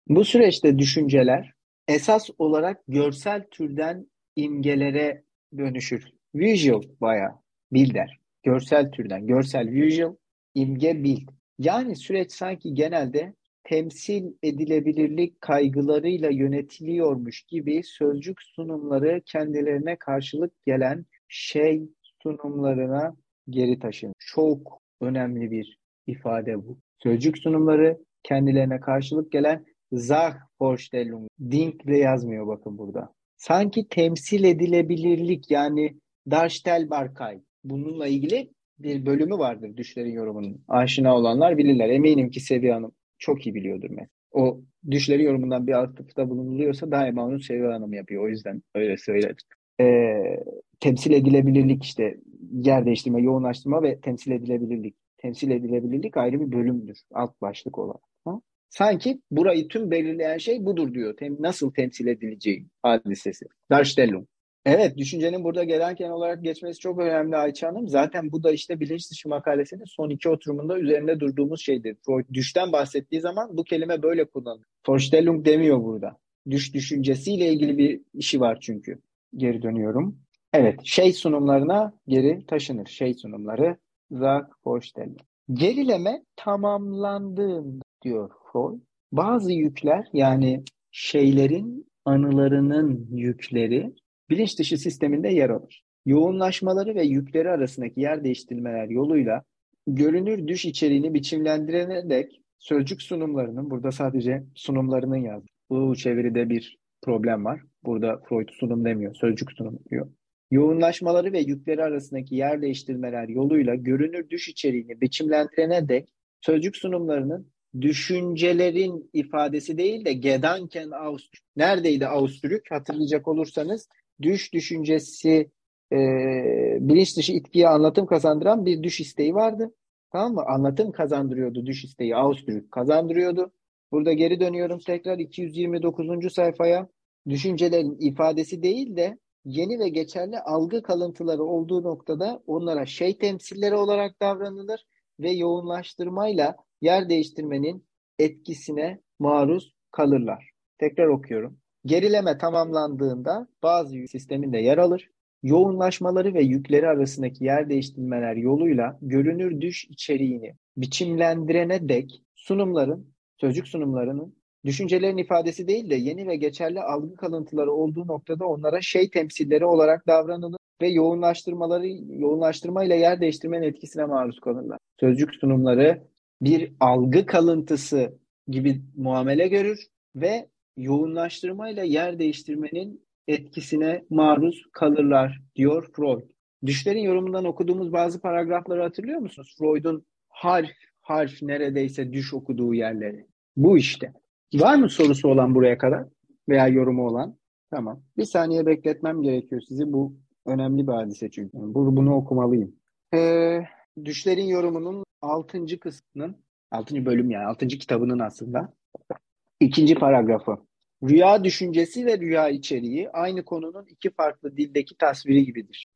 Bu süreçte düşünceler esas olarak görsel türden imgelere dönüşür. Visual bayağı bilder. Görsel türden. Görsel, visual, imge, bil. Yani süreç sanki genelde temsil edilebilirlik kaygılarıyla yönetiliyormuş gibi sözcük sunumları kendilerine karşılık gelen şey sunumlarına geri taşın. Çok önemli bir ifade bu. Sözcük sunumları kendilerine karşılık gelen Sachvorstellung. Dink'le yazmıyor bakın burada. Sanki temsil edilebilirlik yani Darstellbarkeit. Bununla ilgili bir bölümü vardır düşlerin yorumunun. Aşina olanlar bilirler. Eminim ki Seviye Hanım çok iyi biliyordur mesela. O düşlerin yorumundan bir atıfta bulunuluyorsa daima onu Seviye Hanım yapıyor. O yüzden öyle söyledim. Ee, temsil edilebilirlik işte yer değiştirme, yoğunlaştırma ve temsil edilebilirlik. Temsil edilebilirlik ayrı bir bölümdür. Alt başlık olarak. Ha? Sanki burayı tüm belirleyen şey budur diyor. Tem nasıl temsil edileceği hadisesi. Darstellung. Evet, düşüncenin burada gelenken olarak geçmesi çok önemli Ayça Hanım. Zaten bu da işte bilinç dışı makalesinin son iki oturumunda üzerinde durduğumuz şeydir. Freud düşten bahsettiği zaman bu kelime böyle kullanılır. Vorstellung demiyor burada. Düş düşüncesiyle ilgili bir işi var çünkü. Geri dönüyorum. Evet, şey sunumlarına geri taşınır. Şey sunumları, Sachvorstellung. Gerileme tamamlandığında diyor Freud. Bazı yükler yani şeylerin anılarının yükleri bilinç dışı sisteminde yer alır. Yoğunlaşmaları ve yükleri arasındaki yer değiştirmeler yoluyla görünür düş içeriğini biçimlendirene dek sözcük sunumlarının, burada sadece sunumlarının yazdığı. Bu çeviride bir problem var. Burada Freud sunum demiyor, sözcük sunum diyor. Yoğunlaşmaları ve yükleri arasındaki yer değiştirmeler yoluyla görünür düş içeriğini biçimlendirene dek sözcük sunumlarının düşüncelerin ifadesi değil de Gedanken aus. Neredeydi Ausdrück? Hatırlayacak olursanız düş düşüncesi e, bilinç dışı itkiye anlatım kazandıran bir düş isteği vardı. Tamam mı? Anlatım kazandırıyordu düş isteği. Ausdrück kazandırıyordu. Burada geri dönüyorum tekrar 229. sayfaya. Düşüncelerin ifadesi değil de yeni ve geçerli algı kalıntıları olduğu noktada onlara şey temsilleri olarak davranılır ve yoğunlaştırmayla yer değiştirmenin etkisine maruz kalırlar. Tekrar okuyorum. Gerileme tamamlandığında bazı yük sisteminde yer alır. Yoğunlaşmaları ve yükleri arasındaki yer değiştirmeler yoluyla görünür düş içeriğini biçimlendirene dek sunumların, sözcük sunumlarının düşüncelerin ifadesi değil de yeni ve geçerli algı kalıntıları olduğu noktada onlara şey temsilleri olarak davranılır ve yoğunlaştırmaları yoğunlaştırmayla yer değiştirmenin etkisine maruz kalırlar. Sözcük sunumları bir algı kalıntısı gibi muamele görür ve yoğunlaştırmayla yer değiştirmenin etkisine maruz kalırlar diyor Freud. Düşlerin yorumundan okuduğumuz bazı paragrafları hatırlıyor musunuz? Freud'un harf harf neredeyse düş okuduğu yerleri. Bu işte. Var mı sorusu olan buraya kadar veya yorumu olan? Tamam. Bir saniye bekletmem gerekiyor sizi. Bu önemli bir hadise çünkü. Bunu okumalıyım. Ee, düşlerin yorumunun 6. kısmının 6. bölüm yani 6. kitabının aslında ikinci paragrafı. Rüya düşüncesi ve rüya içeriği aynı konunun iki farklı dildeki tasviri gibidir.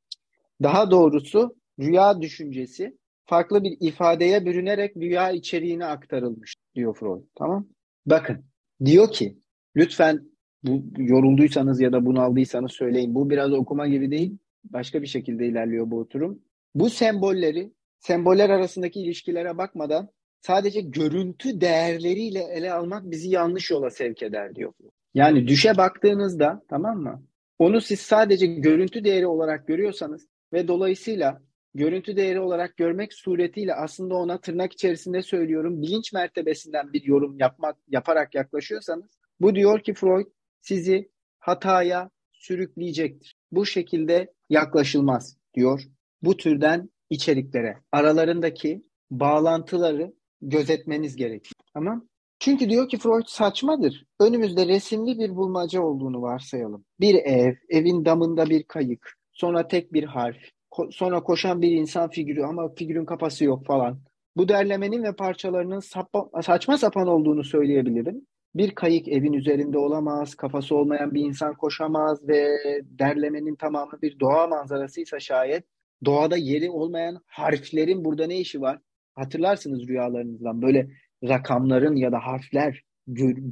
Daha doğrusu rüya düşüncesi farklı bir ifadeye bürünerek rüya içeriğine aktarılmış diyor Freud. Tamam? Bakın diyor ki lütfen bu yorulduysanız ya da bunaldıysanız söyleyin. Bu biraz okuma gibi değil. Başka bir şekilde ilerliyor bu oturum. Bu sembolleri, semboller arasındaki ilişkilere bakmadan sadece görüntü değerleriyle ele almak bizi yanlış yola sevk eder diyor. Yani düşe baktığınızda tamam mı? Onu siz sadece görüntü değeri olarak görüyorsanız ve dolayısıyla görüntü değeri olarak görmek suretiyle aslında ona tırnak içerisinde söylüyorum bilinç mertebesinden bir yorum yapmak yaparak yaklaşıyorsanız bu diyor ki Freud sizi hataya sürükleyecektir. Bu şekilde yaklaşılmaz diyor. Bu türden içeriklere aralarındaki bağlantıları gözetmeniz gerekiyor. Tamam? Çünkü diyor ki Freud saçmadır. Önümüzde resimli bir bulmaca olduğunu varsayalım. Bir ev, evin damında bir kayık, sonra tek bir harf, ko- sonra koşan bir insan figürü ama figürün kafası yok falan. Bu derlemenin ve parçalarının sapa- saçma sapan olduğunu söyleyebilirim. Bir kayık evin üzerinde olamaz, kafası olmayan bir insan koşamaz ve derlemenin tamamı bir doğa manzarasıysa şayet doğada yeri olmayan harflerin burada ne işi var? Hatırlarsınız rüyalarınızdan böyle rakamların ya da harfler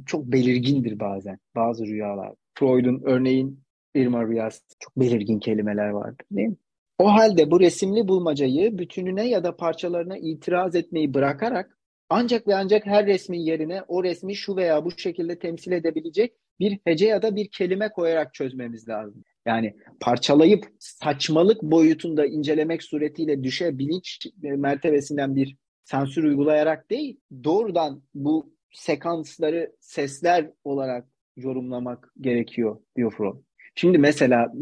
çok belirgindir bazen bazı rüyalar. Freud'un örneğin Irma rüyası çok belirgin kelimeler vardır değil mi? O halde bu resimli bulmacayı bütününe ya da parçalarına itiraz etmeyi bırakarak ancak ve ancak her resmin yerine o resmi şu veya bu şekilde temsil edebilecek bir hece ya da bir kelime koyarak çözmemiz lazım. Yani parçalayıp saçmalık boyutunda incelemek suretiyle düşe bilinç mertebesinden bir sansür uygulayarak değil, doğrudan bu sekansları sesler olarak yorumlamak gerekiyor diyor Freud. Şimdi mesela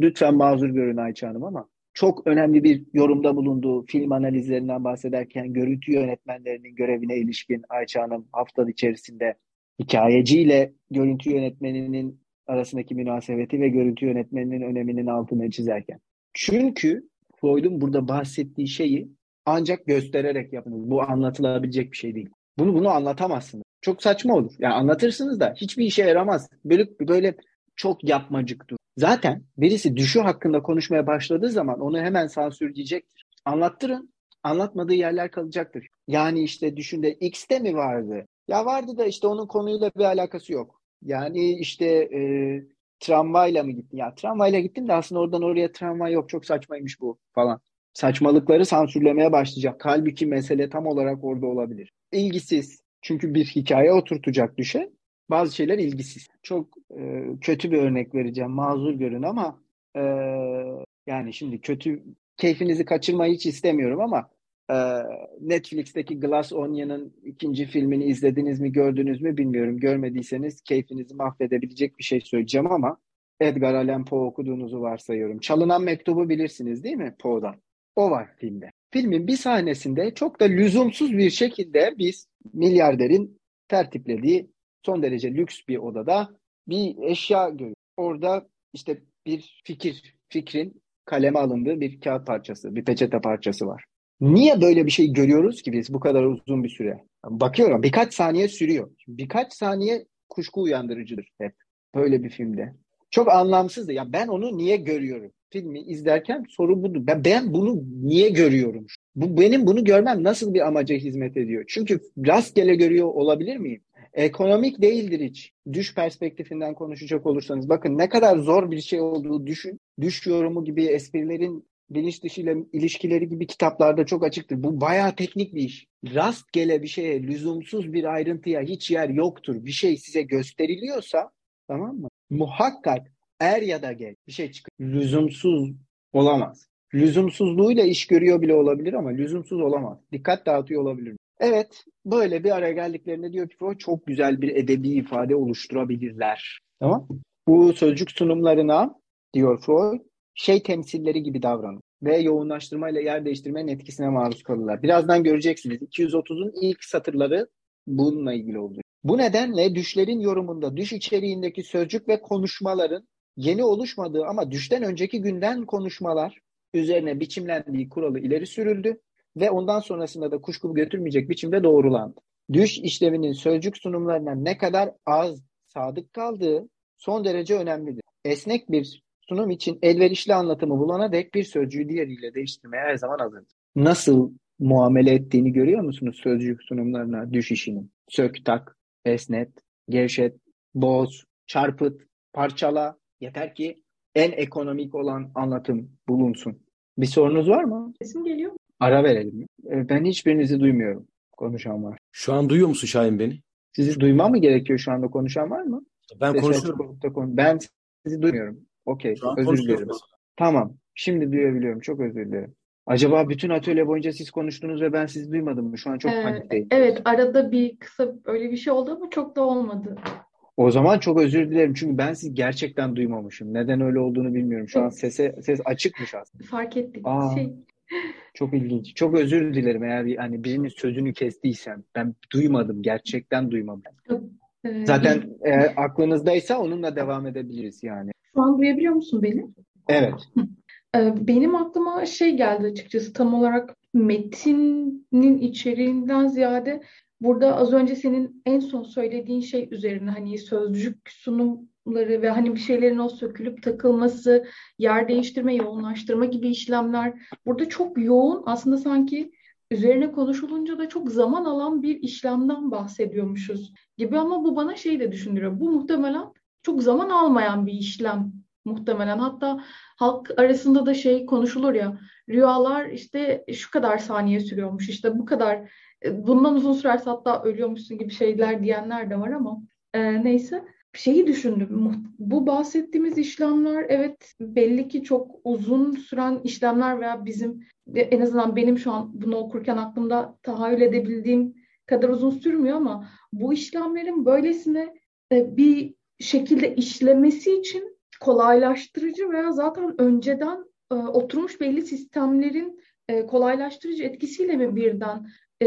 lütfen mazur görün Ayça Hanım ama çok önemli bir yorumda bulunduğu film analizlerinden bahsederken görüntü yönetmenlerinin görevine ilişkin Ayça Hanım hafta içerisinde hikayeciyle görüntü yönetmeninin arasındaki münasebeti ve görüntü yönetmeninin öneminin altını çizerken. Çünkü Freud'un burada bahsettiği şeyi ancak göstererek yapınız. Bu anlatılabilecek bir şey değil. Bunu bunu anlatamazsınız. Çok saçma olur. Yani anlatırsınız da hiçbir işe yaramaz. Böyle böyle çok yapmacıktır. Zaten birisi düşü hakkında konuşmaya başladığı zaman onu hemen sansürleyecektir. Anlattırın. Anlatmadığı yerler kalacaktır. Yani işte düşünde X'te mi vardı? Ya vardı da işte onun konuyla bir alakası yok. Yani işte e, tramvayla mı gittin? Ya tramvayla gittim de aslında oradan oraya tramvay yok. Çok saçmaymış bu falan. Saçmalıkları sansürlemeye başlayacak. Halbuki mesele tam olarak orada olabilir. İlgisiz. Çünkü bir hikaye oturtacak düşe. Bazı şeyler ilgisiz. Çok e, kötü bir örnek vereceğim. Mazur görün ama e, yani şimdi kötü keyfinizi kaçırmayı hiç istemiyorum ama Netflix'teki Glass Onion'ın ikinci filmini izlediniz mi gördünüz mü bilmiyorum. Görmediyseniz keyfinizi mahvedebilecek bir şey söyleyeceğim ama Edgar Allan Poe okuduğunuzu varsayıyorum. Çalınan Mektubu bilirsiniz değil mi Poe'dan? O var filmde. Filmin bir sahnesinde çok da lüzumsuz bir şekilde biz milyarderin tertiplediği son derece lüks bir odada bir eşya görüyoruz. Orada işte bir fikir, fikrin kaleme alındığı bir kağıt parçası, bir peçete parçası var. Niye böyle bir şey görüyoruz ki biz bu kadar uzun bir süre? Bakıyorum birkaç saniye sürüyor. Birkaç saniye kuşku uyandırıcıdır hep böyle bir filmde. Çok anlamsızdı. Ya ben onu niye görüyorum? Filmi izlerken soru budur. Ben, ben bunu niye görüyorum? Bu benim bunu görmem nasıl bir amaca hizmet ediyor? Çünkü rastgele görüyor olabilir miyim? Ekonomik değildir hiç. Düş perspektifinden konuşacak olursanız bakın ne kadar zor bir şey olduğu düşün. Düş yorumu gibi esprilerin bilinç dışı ile ilişkileri gibi kitaplarda çok açıktır. Bu bayağı teknik bir iş. Rastgele bir şeye, lüzumsuz bir ayrıntıya hiç yer yoktur. Bir şey size gösteriliyorsa tamam mı? Muhakkak er ya da geç bir şey çıkıyor. Lüzumsuz olamaz. Lüzumsuzluğuyla iş görüyor bile olabilir ama lüzumsuz olamaz. Dikkat dağıtıyor olabilir. Evet, böyle bir araya geldiklerinde diyor ki Freud çok güzel bir edebi ifade oluşturabilirler. Tamam Bu sözcük sunumlarına diyor Freud şey temsilleri gibi davranın ve yoğunlaştırmayla yer değiştirmenin etkisine maruz kalırlar. Birazdan göreceksiniz. 230'un ilk satırları bununla ilgili oldu. Bu nedenle düşlerin yorumunda düş içeriğindeki sözcük ve konuşmaların yeni oluşmadığı ama düşten önceki günden konuşmalar üzerine biçimlendiği kuralı ileri sürüldü ve ondan sonrasında da kuşku götürmeyecek biçimde doğrulandı. Düş işlevinin sözcük sunumlarına ne kadar az sadık kaldığı son derece önemlidir. Esnek bir sunum için elverişli anlatımı bulana dek bir sözcüğü diğeriyle değiştirmeye her zaman hazırdır. Nasıl muamele ettiğini görüyor musunuz sözcük sunumlarına düş işinin? Sök, tak, esnet, gevşet, boz, çarpıt, parçala. Yeter ki en ekonomik olan anlatım bulunsun. Bir sorunuz var mı? Sesim geliyor mu? Ara verelim. E, Ben hiçbirinizi duymuyorum. Konuşan var. Şu an duyuyor musun Şahin beni? Sizi duymam mı gerekiyor şu anda konuşan var mı? Ben Sesi konuşuyorum. Ben sizi duymuyorum. Okey, özür dilerim. Tamam, şimdi duyabiliyorum. Çok özür dilerim. Acaba bütün atölye boyunca siz konuştunuz ve ben sizi duymadım mı? Şu an çok Ee, panikteyim. evet arada bir kısa öyle bir şey oldu ama çok da olmadı. O zaman çok özür dilerim çünkü ben sizi gerçekten duymamışım. Neden öyle olduğunu bilmiyorum. Şu an sese ses açıkmış aslında. Fark ettik. Aa. Şey, Çok ilginç. Çok özür dilerim eğer bir- hani birinin sözünü kestiysem. Ben duymadım. Gerçekten duymadım. e, Zaten eğer aklınızdaysa onunla devam edebiliriz yani. Şu an duyabiliyor musun beni? Evet. Ee, Benim aklıma şey geldi açıkçası tam olarak metinin içeriğinden ziyade burada az önce senin en son söylediğin şey üzerine hani sözcük sunumları ve hani bir şeylerin o sökülüp takılması, yer değiştirme, yoğunlaştırma gibi işlemler burada çok yoğun aslında sanki üzerine konuşulunca da çok zaman alan bir işlemden bahsediyormuşuz gibi ama bu bana şey de düşündürüyor. Bu muhtemelen çok zaman almayan bir işlem muhtemelen. Hatta halk arasında da şey konuşulur ya rüyalar işte şu kadar saniye sürüyormuş işte bu kadar e, bundan uzun sürerse hatta ölüyormuşsun gibi şeyler diyenler de var ama e, neyse şeyi düşündüm bu bahsettiğimiz işlemler evet belli ki çok uzun süren işlemler veya bizim en azından benim şu an bunu okurken aklımda tahayyül edebildiğim kadar uzun sürmüyor ama bu işlemlerin böylesine e, bir şekilde işlemesi için kolaylaştırıcı veya zaten önceden e, oturmuş belli sistemlerin e, kolaylaştırıcı etkisiyle mi birden e,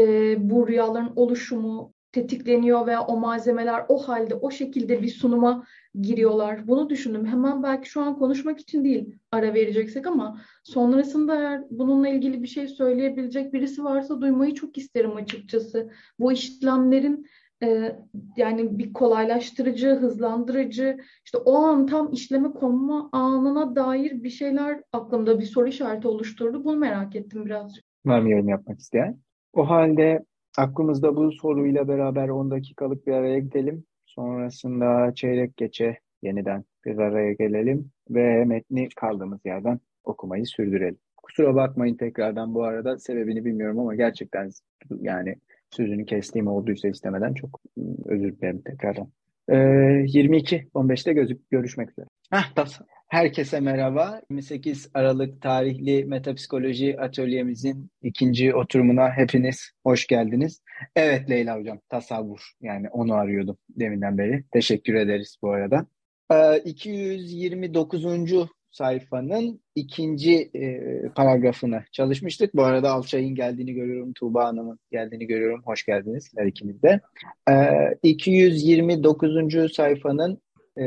bu rüyaların oluşumu tetikleniyor veya o malzemeler o halde o şekilde bir sunuma giriyorlar. Bunu düşündüm. Hemen belki şu an konuşmak için değil ara vereceksek ama sonrasında eğer bununla ilgili bir şey söyleyebilecek birisi varsa duymayı çok isterim açıkçası. Bu işlemlerin e, yani bir kolaylaştırıcı, hızlandırıcı, işte o an tam işleme konma anına dair bir şeyler aklımda bir soru işareti oluşturdu. Bunu merak ettim birazcık. Var mı yorum yapmak isteyen? O halde aklımızda bu soruyla beraber 10 dakikalık bir araya gidelim. Sonrasında çeyrek geçe yeniden bir araya gelelim ve metni kaldığımız yerden okumayı sürdürelim. Kusura bakmayın tekrardan bu arada sebebini bilmiyorum ama gerçekten yani sözünü kestiğim olduysa istemeden çok özür dilerim tekrardan. Ee, 22.15'te gözük görüşmek üzere. Heh, tas- Herkese merhaba. 28 Aralık tarihli metapsikoloji atölyemizin ikinci oturumuna hepiniz hoş geldiniz. Evet Leyla Hocam, tasavvur. Yani onu arıyordum deminden beri. Teşekkür ederiz bu arada. Ee, 229. sayfanın ikinci e, paragrafını çalışmıştık. Bu arada Alçay'ın geldiğini görüyorum, Tuğba Hanım'ın geldiğini görüyorum. Hoş geldiniz her ikiniz de. Ee, 229. sayfanın e,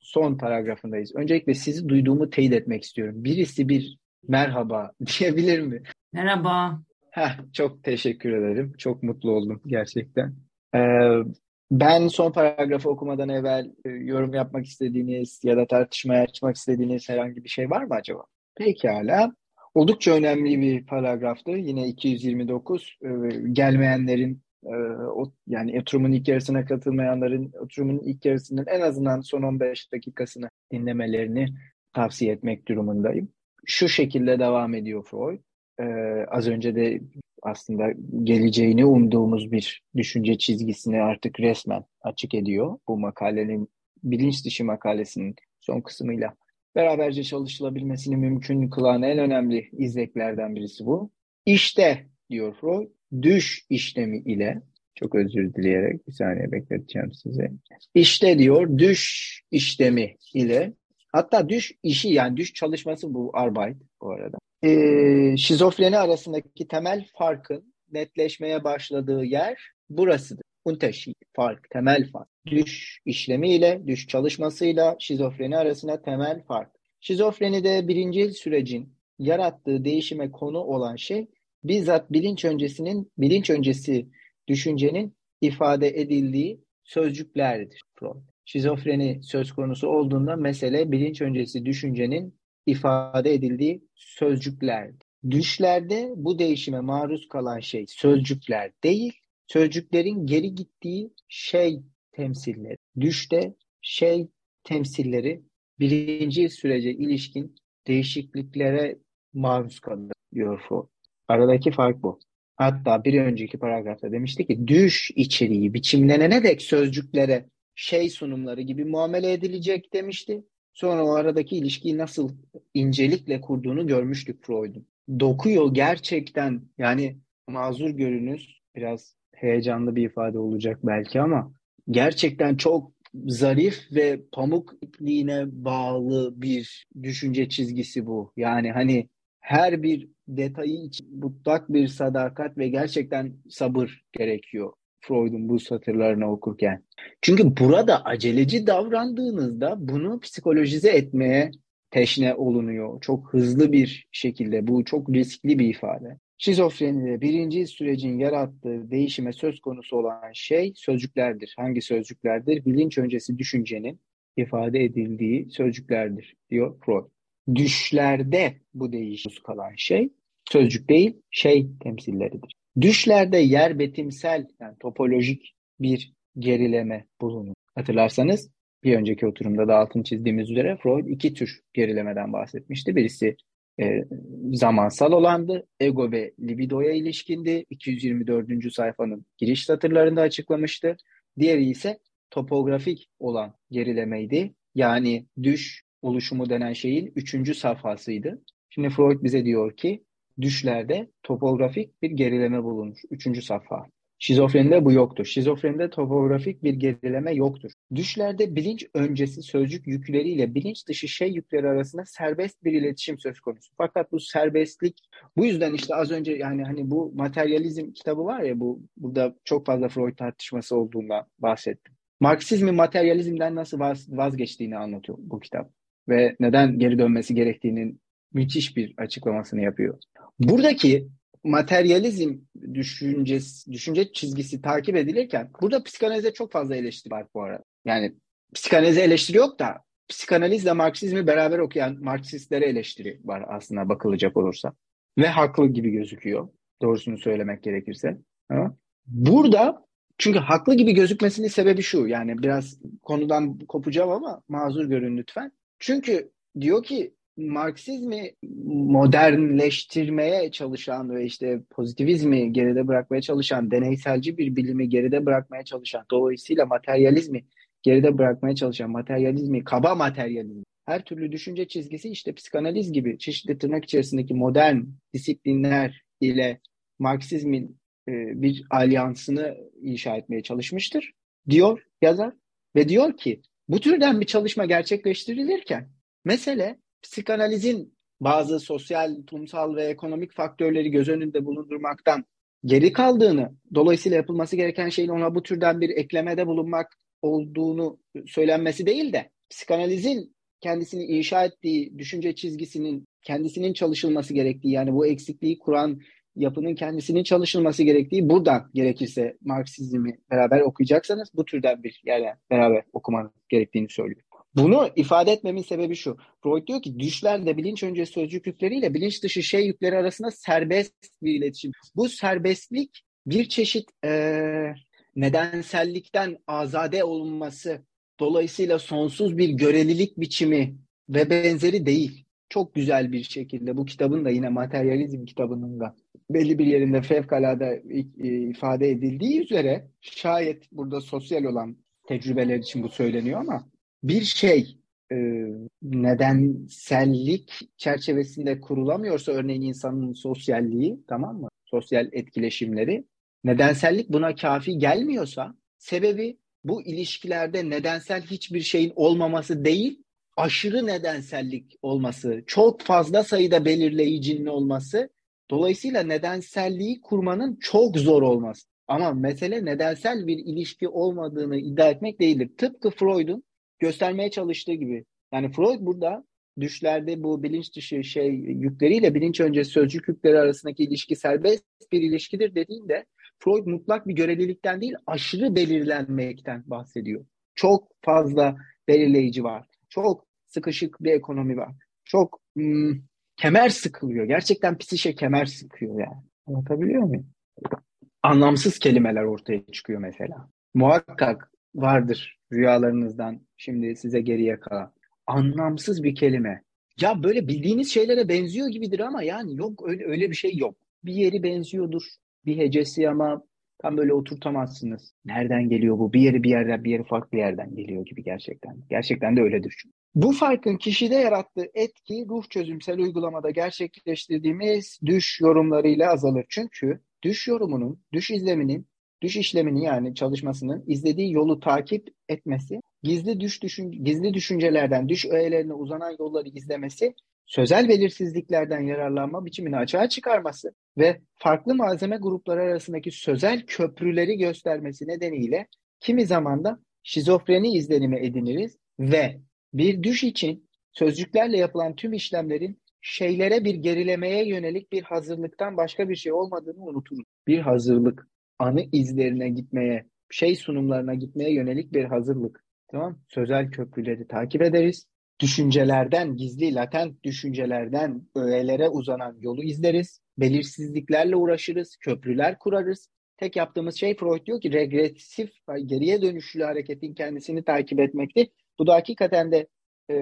son paragrafındayız. Öncelikle sizi duyduğumu teyit etmek istiyorum. Birisi bir merhaba diyebilir mi? Merhaba. Heh, çok teşekkür ederim. Çok mutlu oldum gerçekten. Ee, ben son paragrafı okumadan evvel e, yorum yapmak istediğiniz ya da tartışmaya açmak istediğiniz herhangi bir şey var mı acaba? Pekala. Oldukça önemli bir paragraftı. Yine 229. Ee, gelmeyenlerin e, yani oturumun ilk yarısına katılmayanların oturumun ilk yarısının en azından son 15 dakikasını dinlemelerini tavsiye etmek durumundayım. Şu şekilde devam ediyor Freud. Ee, az önce de aslında geleceğini umduğumuz bir düşünce çizgisini artık resmen açık ediyor. Bu makalenin bilinç dışı makalesinin son kısmıyla beraberce çalışılabilmesini mümkün kılan en önemli izleklerden birisi bu. İşte diyor Freud, düş işlemi ile çok özür dileyerek bir saniye bekleteceğim size. İşte diyor düş işlemi ile hatta düş işi yani düş çalışması bu Arbeit bu arada. Ee, şizofreni arasındaki temel farkın netleşmeye başladığı yer burasıdır. Unterschied, fark, temel fark. Düş işlemiyle, düş çalışmasıyla şizofreni arasında temel fark. Şizofrenide birinci sürecin yarattığı değişime konu olan şey bizzat bilinç öncesinin, bilinç öncesi düşüncenin ifade edildiği sözcüklerdir. Şizofreni söz konusu olduğunda mesele bilinç öncesi düşüncenin ifade edildiği sözcükler. Düşlerde bu değişime maruz kalan şey sözcükler değil, sözcüklerin geri gittiği şey temsilleri. Düşte şey temsilleri birinci sürece ilişkin değişikliklere maruz kalır diyor. Aradaki fark bu. Hatta bir önceki paragrafta demişti ki düş içeriği biçimlenene dek sözcüklere şey sunumları gibi muamele edilecek demişti. Sonra o aradaki ilişkiyi nasıl incelikle kurduğunu görmüştük Freud'un. Dokuyor gerçekten yani mazur görünüz biraz heyecanlı bir ifade olacak belki ama gerçekten çok zarif ve pamuk ipliğine bağlı bir düşünce çizgisi bu. Yani hani her bir detayı için mutlak bir sadakat ve gerçekten sabır gerekiyor Freud'un bu satırlarını okurken. Çünkü burada aceleci davrandığınızda bunu psikolojize etmeye teşne olunuyor. Çok hızlı bir şekilde. Bu çok riskli bir ifade. Şizofrenide birinci sürecin yarattığı değişime söz konusu olan şey sözcüklerdir. Hangi sözcüklerdir? Bilinç öncesi düşüncenin ifade edildiği sözcüklerdir diyor Freud. Düşlerde bu değişim kalan şey sözcük değil şey temsilleridir. Düşlerde yer betimsel yani topolojik bir gerileme bulunur. Hatırlarsanız bir önceki oturumda da altını çizdiğimiz üzere Freud iki tür gerilemeden bahsetmişti. Birisi e, zamansal olandı. Ego ve libidoya ilişkindi. 224. sayfanın giriş satırlarında açıklamıştı. Diğeri ise topografik olan gerilemeydi. Yani düş oluşumu denen şeyin üçüncü safhasıydı. Şimdi Freud bize diyor ki düşlerde topografik bir gerileme bulunur. Üçüncü safha. Şizofrenide bu yoktur. Şizofrenide topografik bir gerileme yoktur. Düşlerde bilinç öncesi sözcük yükleriyle bilinç dışı şey yükleri arasında serbest bir iletişim söz konusu. Fakat bu serbestlik bu yüzden işte az önce yani hani bu materyalizm kitabı var ya bu burada çok fazla Freud tartışması olduğundan bahsettim. Marksizmin materyalizmden nasıl vaz, vazgeçtiğini anlatıyor bu kitap ve neden geri dönmesi gerektiğinin müthiş bir açıklamasını yapıyor. Buradaki materyalizm düşüncesi, düşünce çizgisi takip edilirken burada psikanalize çok fazla eleştiri var bu arada. Yani psikanalize eleştiri yok da psikanalizle Marksizmi beraber okuyan Marksistlere eleştiri var aslında bakılacak olursa. Ve haklı gibi gözüküyor. Doğrusunu söylemek gerekirse. Burada çünkü haklı gibi gözükmesinin sebebi şu. Yani biraz konudan kopacağım ama mazur görün lütfen. Çünkü diyor ki Marksizmi modernleştirmeye çalışan ve işte pozitivizmi geride bırakmaya çalışan, deneyselci bir bilimi geride bırakmaya çalışan, dolayısıyla materyalizmi geride bırakmaya çalışan, materyalizmi, kaba materyalizmi, her türlü düşünce çizgisi işte psikanaliz gibi çeşitli tırnak içerisindeki modern disiplinler ile Marksizmin e, bir alyansını inşa etmeye çalışmıştır diyor yazar ve diyor ki bu türden bir çalışma gerçekleştirilirken mesele psikanalizin bazı sosyal, toplumsal ve ekonomik faktörleri göz önünde bulundurmaktan geri kaldığını, dolayısıyla yapılması gereken şeyin ona bu türden bir eklemede bulunmak olduğunu söylenmesi değil de psikanalizin kendisini inşa ettiği düşünce çizgisinin kendisinin çalışılması gerektiği yani bu eksikliği kuran yapının kendisinin çalışılması gerektiği buradan gerekirse Marksizmi beraber okuyacaksanız bu türden bir yerden beraber okumanız gerektiğini söylüyor. Bunu ifade etmemin sebebi şu. Freud diyor ki düşlerle bilinç öncesi sözcük yükleriyle bilinç dışı şey yükleri arasında serbest bir iletişim. Bu serbestlik bir çeşit e, nedensellikten azade olunması, dolayısıyla sonsuz bir görelilik biçimi ve benzeri değil. Çok güzel bir şekilde bu kitabın da yine materyalizm kitabının da belli bir yerinde fevkalade ifade edildiği üzere şayet burada sosyal olan tecrübeler için bu söyleniyor ama bir şey e, nedensellik çerçevesinde kurulamıyorsa örneğin insanın sosyalliği tamam mı? Sosyal etkileşimleri nedensellik buna kafi gelmiyorsa sebebi bu ilişkilerde nedensel hiçbir şeyin olmaması değil aşırı nedensellik olması, çok fazla sayıda belirleyicinin olması, dolayısıyla nedenselliği kurmanın çok zor olması. Ama mesele nedensel bir ilişki olmadığını iddia etmek değildir. Tıpkı Freud'un göstermeye çalıştığı gibi. Yani Freud burada düşlerde bu bilinç dışı şey yükleriyle bilinç öncesi sözcük yükleri arasındaki ilişki serbest bir ilişkidir dediğinde Freud mutlak bir görevlilikten değil aşırı belirlenmekten bahsediyor. Çok fazla belirleyici var. Çok sıkışık bir ekonomi var. Çok hmm, kemer sıkılıyor. Gerçekten psişe kemer sıkıyor yani. Anlatabiliyor muyum? Anlamsız kelimeler ortaya çıkıyor mesela. Muhakkak vardır rüyalarınızdan şimdi size geriye kalan. Anlamsız bir kelime. Ya böyle bildiğiniz şeylere benziyor gibidir ama yani yok öyle öyle bir şey yok. Bir yeri benziyordur. Bir hecesi ama tam böyle oturtamazsınız. Nereden geliyor bu? Bir yeri bir yerden bir yeri farklı yerden geliyor gibi gerçekten. Gerçekten de öyledir çünkü. Bu farkın kişide yarattığı etki ruh çözümsel uygulamada gerçekleştirdiğimiz düş yorumlarıyla azalır. Çünkü düş yorumunun, düş izleminin, düş işlemini yani çalışmasının izlediği yolu takip etmesi, gizli düş düşün gizli düşüncelerden düş öğelerine uzanan yolları izlemesi, sözel belirsizliklerden yararlanma biçimini açığa çıkarması ve farklı malzeme grupları arasındaki sözel köprüleri göstermesi nedeniyle kimi zaman da şizofreni izlenimi ediniriz ve bir düş için sözcüklerle yapılan tüm işlemlerin şeylere bir gerilemeye yönelik bir hazırlıktan başka bir şey olmadığını unuturuz. Bir hazırlık, anı izlerine gitmeye, şey sunumlarına gitmeye yönelik bir hazırlık. Tamam? Sözel köprüleri takip ederiz. Düşüncelerden, gizli, latent düşüncelerden öğelere uzanan yolu izleriz. Belirsizliklerle uğraşırız, köprüler kurarız. Tek yaptığımız şey Freud diyor ki regresif, geriye dönüşlü hareketin kendisini takip etmekti. Bu da hakikaten de e,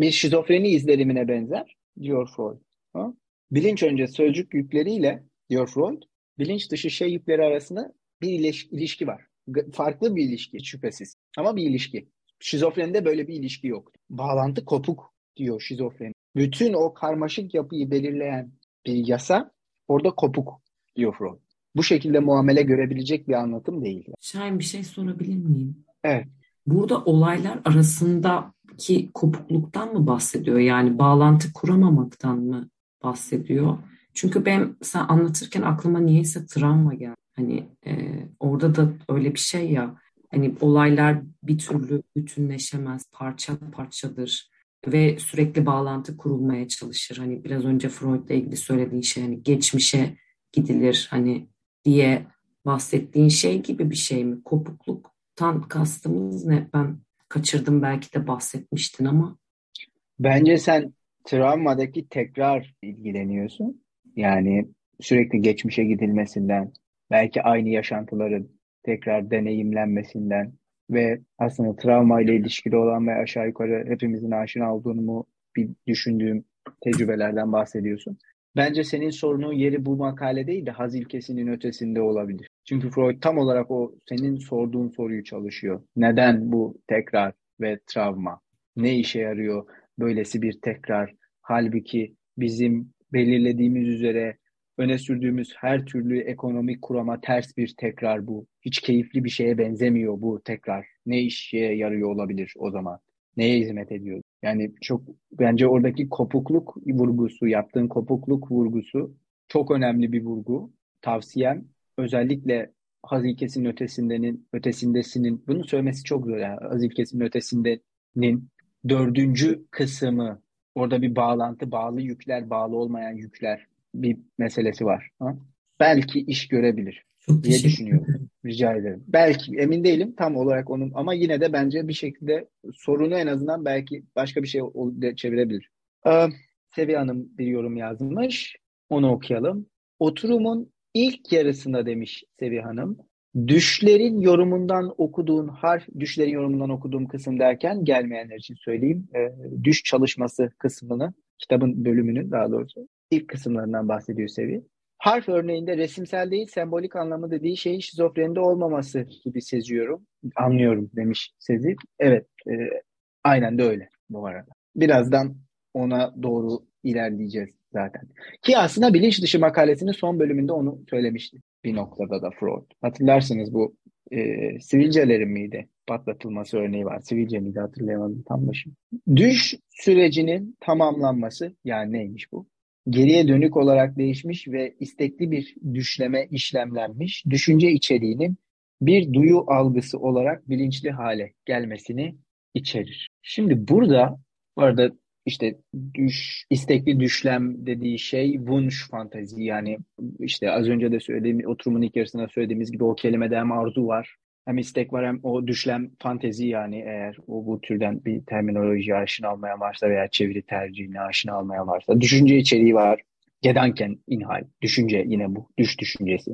bir şizofreni izlenimine benzer diyor Freud. Ha? Bilinç önce sözcük yükleriyle diyor Freud, bilinç dışı şey yükleri arasında bir ilişki var. Farklı bir ilişki şüphesiz ama bir ilişki. Şizofrenide böyle bir ilişki yok. Bağlantı kopuk diyor şizofreni. Bütün o karmaşık yapıyı belirleyen bir yasa orada kopuk diyor Freud. Bu şekilde muamele görebilecek bir anlatım değil. Şahin bir şey sorabilir miyim? Evet. Burada olaylar arasındaki kopukluktan mı bahsediyor? Yani bağlantı kuramamaktan mı bahsediyor? Çünkü ben sen anlatırken aklıma niyeyse travma geldi. Hani e, orada da öyle bir şey ya. Hani olaylar bir türlü bütünleşemez, parça parçadır ve sürekli bağlantı kurulmaya çalışır. Hani biraz önce Freud'la ilgili söylediğin şey hani geçmişe gidilir hani diye bahsettiğin şey gibi bir şey mi? Kopukluktan kastımız ne? Ben kaçırdım belki de bahsetmiştin ama. Bence sen travmadaki tekrar ilgileniyorsun. Yani sürekli geçmişe gidilmesinden, belki aynı yaşantıların tekrar deneyimlenmesinden ve aslında travma ile ilişkili olan ve aşağı yukarı hepimizin aşina olduğunu bir düşündüğüm tecrübelerden bahsediyorsun. Bence senin sorunun yeri bu makale değil de haz ilkesinin ötesinde olabilir. Çünkü Freud tam olarak o senin sorduğun soruyu çalışıyor. Neden bu tekrar ve travma? Ne işe yarıyor böylesi bir tekrar? Halbuki bizim belirlediğimiz üzere öne sürdüğümüz her türlü ekonomik kurama ters bir tekrar bu. Hiç keyifli bir şeye benzemiyor bu tekrar. Ne işe yarıyor olabilir o zaman? Neye hizmet ediyor? Yani çok bence oradaki kopukluk vurgusu, yaptığın kopukluk vurgusu çok önemli bir vurgu. Tavsiyem özellikle haz ilkesinin ötesindenin, ötesindesinin bunu söylemesi çok zor. Yani. Haz ilkesinin ötesindenin dördüncü kısmı orada bir bağlantı, bağlı yükler, bağlı olmayan yükler bir meselesi var. Ha? Belki iş görebilir Çok diye düşünüyorum. Rica ederim. Belki emin değilim tam olarak onun ama yine de bence bir şekilde sorunu en azından belki başka bir şey çevirebilir. Ee, Sevi Hanım bir yorum yazmış. Onu okuyalım. Oturumun ilk yarısında demiş Sevi Hanım. Düşlerin yorumundan okuduğun harf, düşlerin yorumundan okuduğum kısım derken gelmeyenler için söyleyeyim. Ee, düş çalışması kısmını, kitabın bölümünün daha doğrusu ilk kısımlarından bahsediyor Sevi. Harf örneğinde resimsel değil sembolik anlamı dediği şeyin şizofrenide olmaması gibi seziyorum. Anlıyorum demiş Sezi. Evet, e, aynen de öyle bu arada. Birazdan ona doğru ilerleyeceğiz zaten. Ki aslında bilinç dışı makalesinin son bölümünde onu söylemişti bir noktada da Freud. Hatırlarsınız bu e, sivilcelerin miydi? Patlatılması örneği var. Sivilce miydi hatırlayamadım tam başım. Düş sürecinin tamamlanması yani neymiş bu? geriye dönük olarak değişmiş ve istekli bir düşleme işlemlenmiş düşünce içeriğinin bir duyu algısı olarak bilinçli hale gelmesini içerir. Şimdi burada bu arada işte düş, istekli düşlem dediği şey wunsch fantazi yani işte az önce de söylediğim oturumun ilk yarısında söylediğimiz gibi o kelimede hem arzu var hem istek var hem o düşlem fantezi yani eğer o bu türden bir terminoloji aşina almaya varsa veya çeviri tercihine aşina almaya varsa. Düşünce içeriği var. Gedanken inhal. Düşünce yine bu. Düş düşüncesi.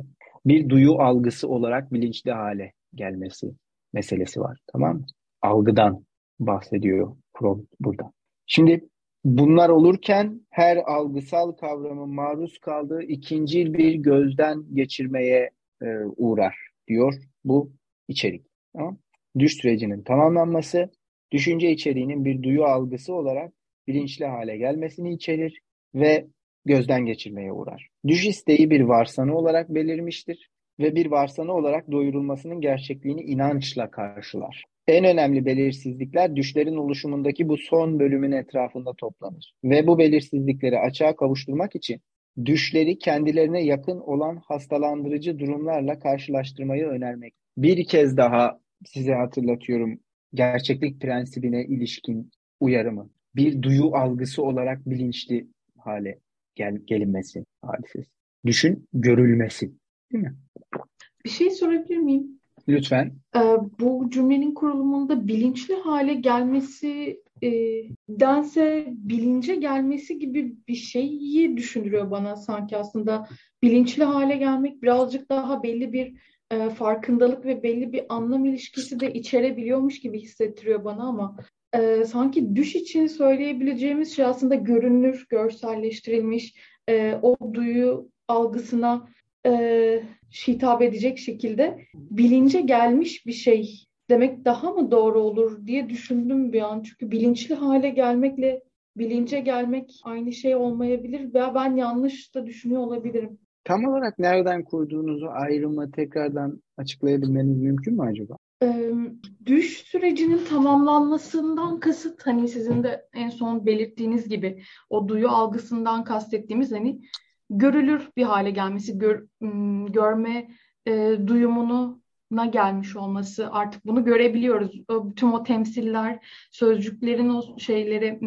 Bir duyu algısı olarak bilinçli hale gelmesi meselesi var. Tamam mı? Algıdan bahsediyor Freud burada. Şimdi bunlar olurken her algısal kavramın maruz kaldığı ikincil bir gözden geçirmeye e, uğrar diyor bu içerik. Tamam? Düş sürecinin tamamlanması, düşünce içeriğinin bir duyu algısı olarak bilinçli hale gelmesini içerir ve gözden geçirmeye uğrar. Düş isteği bir varsanı olarak belirmiştir ve bir varsanı olarak doyurulmasının gerçekliğini inançla karşılar. En önemli belirsizlikler düşlerin oluşumundaki bu son bölümün etrafında toplanır. Ve bu belirsizlikleri açığa kavuşturmak için düşleri kendilerine yakın olan hastalandırıcı durumlarla karşılaştırmayı önermek. Bir kez daha size hatırlatıyorum gerçeklik prensibine ilişkin uyarımı. Bir duyu algısı olarak bilinçli hale gel gelinmesi hadisesi. Düşün görülmesi. Değil mi? Bir şey sorabilir miyim? Lütfen. Ee, bu cümlenin kurulumunda bilinçli hale gelmesi e, dense bilince gelmesi gibi bir şeyi düşündürüyor bana sanki aslında. Bilinçli hale gelmek birazcık daha belli bir e, farkındalık ve belli bir anlam ilişkisi de içerebiliyormuş gibi hissettiriyor bana ama e, sanki düş için söyleyebileceğimiz şey aslında görünür, görselleştirilmiş, e, o duyu algısına e, hitap edecek şekilde bilince gelmiş bir şey demek daha mı doğru olur diye düşündüm bir an. Çünkü bilinçli hale gelmekle bilince gelmek aynı şey olmayabilir veya ben yanlış da düşünüyor olabilirim. Tam olarak nereden kurduğunuzu ayrımı tekrardan açıklayabilmeniz mümkün mü acaba? Ee, düş sürecinin tamamlanmasından kasıt hani sizin de en son belirttiğiniz gibi o duyu algısından kastettiğimiz hani görülür bir hale gelmesi, gör, görme e, duyumunu na gelmiş olması artık bunu görebiliyoruz. Tüm o temsiller, sözcüklerin o şeyleri,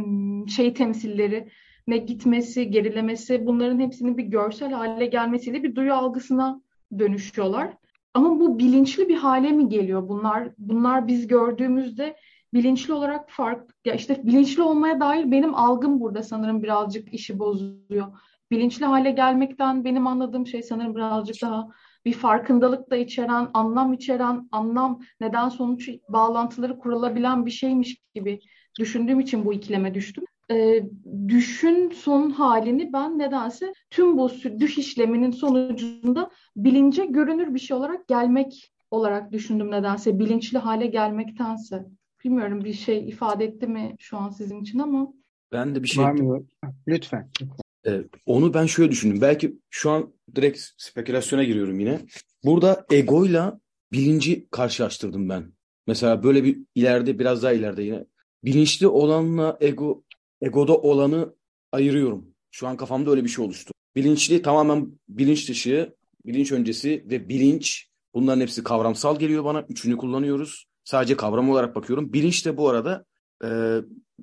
şey temsilleri ne gitmesi, gerilemesi bunların hepsinin bir görsel hale gelmesiyle bir duyu algısına dönüşüyorlar. Ama bu bilinçli bir hale mi geliyor? Bunlar bunlar biz gördüğümüzde bilinçli olarak fark ya işte bilinçli olmaya dair benim algım burada sanırım birazcık işi bozuyor. Bilinçli hale gelmekten benim anladığım şey sanırım birazcık daha bir farkındalık da içeren, anlam içeren, anlam neden sonuç bağlantıları kurulabilen bir şeymiş gibi düşündüğüm için bu ikileme düştüm. Ee, düşün son halini ben nedense tüm bu düş işleminin sonucunda bilince görünür bir şey olarak gelmek olarak düşündüm nedense bilinçli hale gelmektense. Bilmiyorum bir şey ifade etti mi şu an sizin için ama. Ben de bir şey... Var mı? Lütfen. Ee, onu ben şöyle düşündüm. Belki şu an direkt spekülasyona giriyorum yine. Burada egoyla bilinci karşılaştırdım ben. Mesela böyle bir ileride biraz daha ileride yine bilinçli olanla ego egoda olanı ayırıyorum. Şu an kafamda öyle bir şey oluştu. Bilinçli tamamen bilinç dışı, bilinç öncesi ve bilinç bunların hepsi kavramsal geliyor bana. Üçünü kullanıyoruz. Sadece kavram olarak bakıyorum. Bilinç de bu arada e,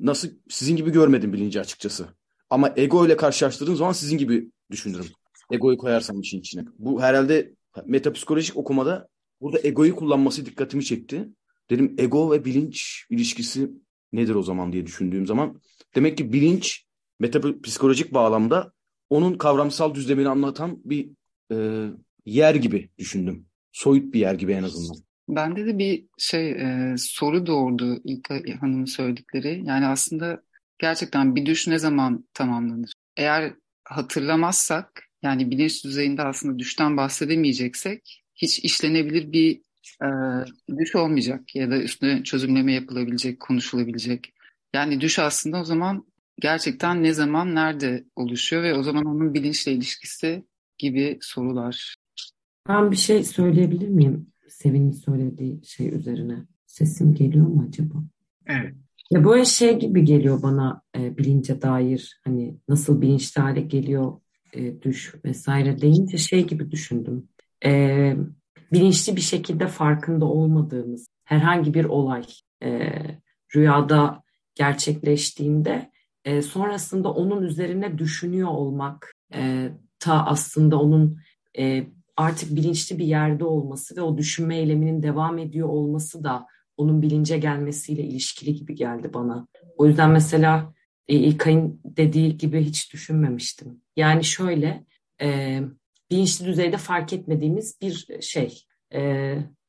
nasıl sizin gibi görmedim bilinci açıkçası. Ama ego ile karşılaştırdığım zaman sizin gibi düşünürüm. Egoyu koyarsam işin içine. Bu herhalde metapsikolojik okumada burada egoyu kullanması dikkatimi çekti. Dedim ego ve bilinç ilişkisi nedir o zaman diye düşündüğüm zaman. Demek ki bilinç metapsikolojik bağlamda onun kavramsal düzlemini anlatan bir e, yer gibi düşündüm. Soyut bir yer gibi en azından. Bende de bir şey e, soru doğurdu ilk Hanım'ın söyledikleri. Yani aslında gerçekten bir düş ne zaman tamamlanır? Eğer hatırlamazsak yani bilinç düzeyinde aslında düşten bahsedemeyeceksek hiç işlenebilir bir e, düş olmayacak ya da üstüne çözümleme yapılabilecek, konuşulabilecek. Yani düş aslında o zaman gerçekten ne zaman, nerede oluşuyor ve o zaman onun bilinçle ilişkisi gibi sorular. Ben bir şey söyleyebilir miyim? Sevin'in söylediği şey üzerine. Sesim geliyor mu acaba? Evet. Ya böyle şey gibi geliyor bana e, bilince dair hani nasıl bilinçli hale geliyor e, düş vesaire deyince şey gibi düşündüm. E, bilinçli bir şekilde farkında olmadığımız herhangi bir olay e, rüyada gerçekleştiğinde e, sonrasında onun üzerine düşünüyor olmak e, ta aslında onun e, artık bilinçli bir yerde olması ve o düşünme eyleminin devam ediyor olması da onun bilince gelmesiyle ilişkili gibi geldi bana. O yüzden mesela e, İlkay'ın dediği gibi hiç düşünmemiştim. Yani şöyle e, bilinçli düzeyde fark etmediğimiz bir şey. E,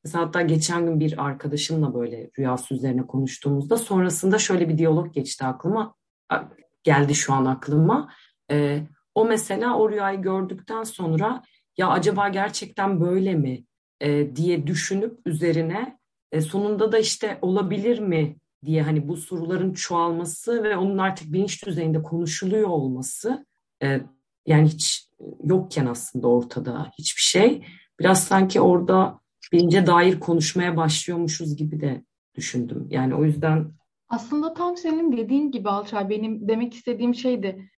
mesela hatta geçen gün bir arkadaşımla böyle rüyası üzerine konuştuğumuzda sonrasında şöyle bir diyalog geçti aklıma. Geldi şu an aklıma. E, o mesela o rüyayı gördükten sonra ya acaba gerçekten böyle mi e, diye düşünüp üzerine e, sonunda da işte olabilir mi diye hani bu soruların çoğalması ve onun artık bilinç düzeyinde konuşuluyor olması e, yani hiç yokken aslında ortada hiçbir şey. Biraz sanki orada bilince dair konuşmaya başlıyormuşuz gibi de düşündüm. Yani o yüzden aslında tam senin dediğin gibi Alçay benim demek istediğim şeydi.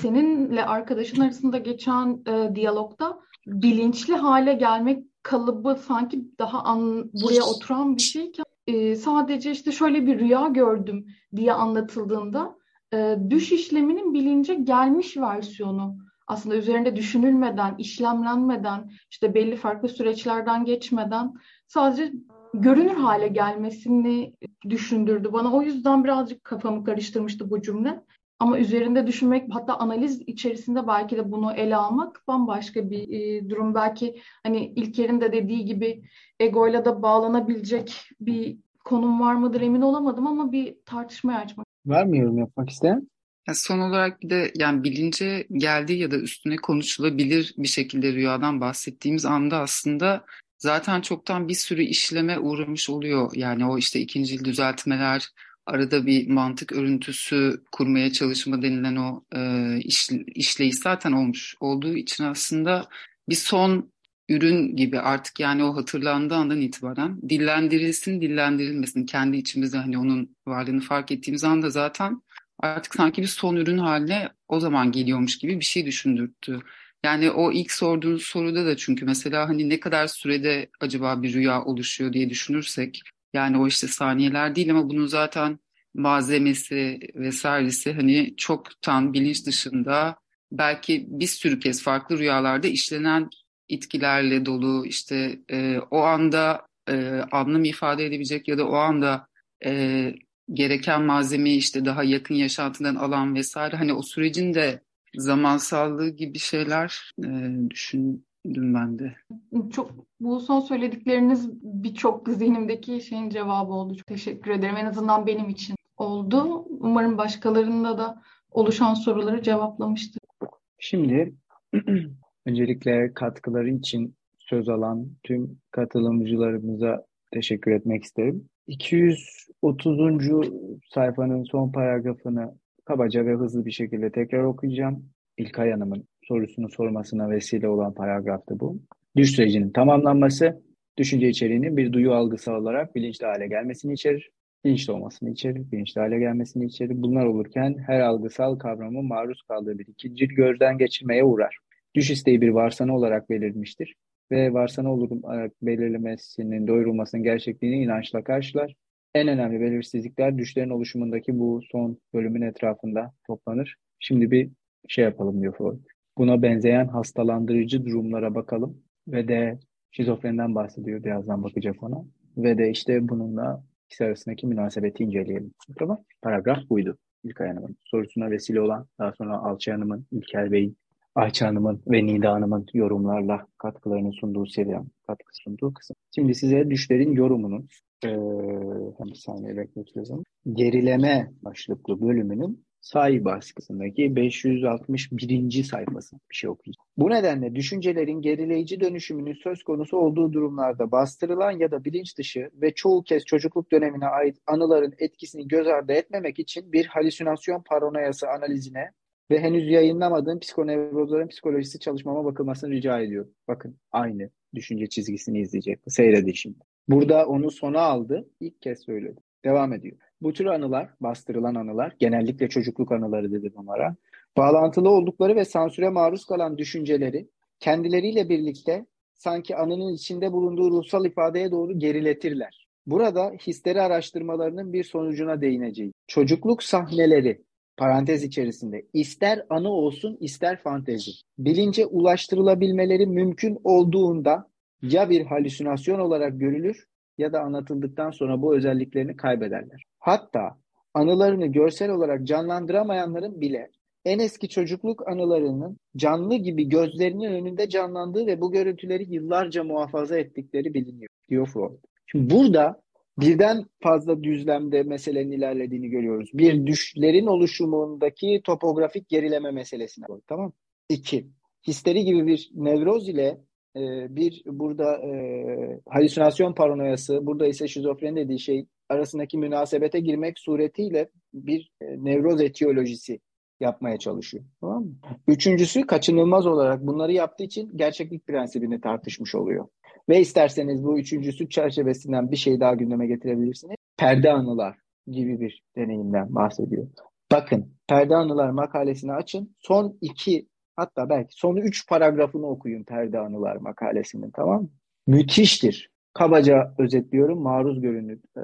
Seninle arkadaşın arasında geçen e, diyalogda bilinçli hale gelmek kalıbı sanki daha an, buraya oturan bir şeyken e, sadece işte şöyle bir rüya gördüm diye anlatıldığında e, düş işleminin bilince gelmiş versiyonu aslında üzerinde düşünülmeden, işlemlenmeden, işte belli farklı süreçlerden geçmeden sadece görünür hale gelmesini düşündürdü bana. O yüzden birazcık kafamı karıştırmıştı bu cümle. Ama üzerinde düşünmek hatta analiz içerisinde belki de bunu ele almak bambaşka bir e, durum. Belki hani İlker'in de dediği gibi egoyla da bağlanabilecek bir konum var mıdır emin olamadım ama bir tartışmaya açmak. Var mı yorum yapmak isteyen? Ya son olarak bir de yani bilince geldiği ya da üstüne konuşulabilir bir şekilde rüyadan bahsettiğimiz anda aslında zaten çoktan bir sürü işleme uğramış oluyor. Yani o işte ikincil düzeltmeler, arada bir mantık örüntüsü kurmaya çalışma denilen o e, iş, işleyiş zaten olmuş olduğu için aslında bir son ürün gibi artık yani o hatırlandığı andan itibaren dillendirilsin dillendirilmesin kendi içimizde hani onun varlığını fark ettiğimiz anda zaten artık sanki bir son ürün haline o zaman geliyormuş gibi bir şey düşündürttü. Yani o ilk sorduğunuz soruda da çünkü mesela hani ne kadar sürede acaba bir rüya oluşuyor diye düşünürsek yani o işte saniyeler değil ama bunun zaten malzemesi vesairesi hani çoktan bilinç dışında belki bir sürü kez farklı rüyalarda işlenen itkilerle dolu işte e, o anda e, anlam ifade edebilecek ya da o anda e, gereken malzemeyi işte daha yakın yaşantıdan alan vesaire hani o sürecin de zamansallığı gibi şeyler e, düşündüm ben de. Çok bu son söyledikleriniz birçok zihnimdeki şeyin cevabı oldu. Çok teşekkür ederim. En azından benim için oldu. Umarım başkalarında da oluşan soruları cevaplamıştır. Şimdi öncelikle katkıları için söz alan tüm katılımcılarımıza teşekkür etmek isterim. 230. sayfanın son paragrafını kabaca ve hızlı bir şekilde tekrar okuyacağım. İlkay Hanım'ın sorusunu sormasına vesile olan paragraftı bu. Düş sürecinin tamamlanması, düşünce içeriğinin bir duyu algısı olarak bilinçli hale gelmesini içerir. Bilinçli olmasını içerir, bilinçli hale gelmesini içerir. Bunlar olurken her algısal kavramın maruz kaldığı bir ikinci gözden geçirmeye uğrar. Düş isteği bir varsana olarak belirmiştir ve varsana olarak belirlemesinin doyurulmasının gerçekliğini inançla karşılar. En önemli belirsizlikler düşlerin oluşumundaki bu son bölümün etrafında toplanır. Şimdi bir şey yapalım diyor Freud. Buna benzeyen hastalandırıcı durumlara bakalım ve de şizofrenden bahsediyor birazdan bakacak ona. Ve de işte bununla ikisi arasındaki münasebeti inceleyelim. Tamam. Paragraf buydu. İlk Hanım'ın sorusuna vesile olan, daha sonra Alçı Hanım'ın, İlker Bey'in Ayça Hanım'ın ve Nida Hanım'ın yorumlarla katkılarını sunduğu seviyen, katkı sunduğu kısım. Şimdi size düşlerin yorumunun ee, bir saniye bekletiyoruz gerileme başlıklı bölümünün sahih baskısındaki 561. sayfası bir şey okuyacağım. Bu nedenle düşüncelerin gerileyici dönüşümünün söz konusu olduğu durumlarda bastırılan ya da bilinç dışı ve çoğu kez çocukluk dönemine ait anıların etkisini göz ardı etmemek için bir halüsinasyon paranoyası analizine ve henüz yayınlamadığım psikonevrozların psikolojisi çalışmama bakılmasını rica ediyorum. Bakın aynı düşünce çizgisini izleyecek. Seyredin şimdi. Burada onu sona aldı. İlk kez söyledi. Devam ediyor. Bu tür anılar, bastırılan anılar, genellikle çocukluk anıları dedi bunlara, bağlantılı oldukları ve sansüre maruz kalan düşünceleri kendileriyle birlikte sanki anının içinde bulunduğu ruhsal ifadeye doğru geriletirler. Burada hisleri araştırmalarının bir sonucuna değineceğim. Çocukluk sahneleri parantez içerisinde ister anı olsun ister fantezi. Bilince ulaştırılabilmeleri mümkün olduğunda ya bir halüsinasyon olarak görülür ya da anlatıldıktan sonra bu özelliklerini kaybederler. Hatta anılarını görsel olarak canlandıramayanların bile en eski çocukluk anılarının canlı gibi gözlerinin önünde canlandığı ve bu görüntüleri yıllarca muhafaza ettikleri biliniyor, diyor Freud. Şimdi burada birden fazla düzlemde meselenin ilerlediğini görüyoruz. Bir düşlerin oluşumundaki topografik gerileme meselesine bak, tamam İki, histeri gibi bir nevroz ile e, bir burada e, halüsinasyon paranoyası, burada ise şizofreni dediği şey arasındaki münasebete girmek suretiyle bir e, nevroz etiyolojisi yapmaya çalışıyor. Tamam mı? Üçüncüsü kaçınılmaz olarak bunları yaptığı için gerçeklik prensibini tartışmış oluyor. Ve isterseniz bu üçüncüsü çerçevesinden bir şey daha gündeme getirebilirsiniz. Perde anılar gibi bir deneyimden bahsediyor. Bakın Perde Anılar makalesini açın. Son iki hatta belki son üç paragrafını okuyun Perde Anılar makalesinin tamam mı? Müthiştir. Kabaca özetliyorum. Maruz görün, e,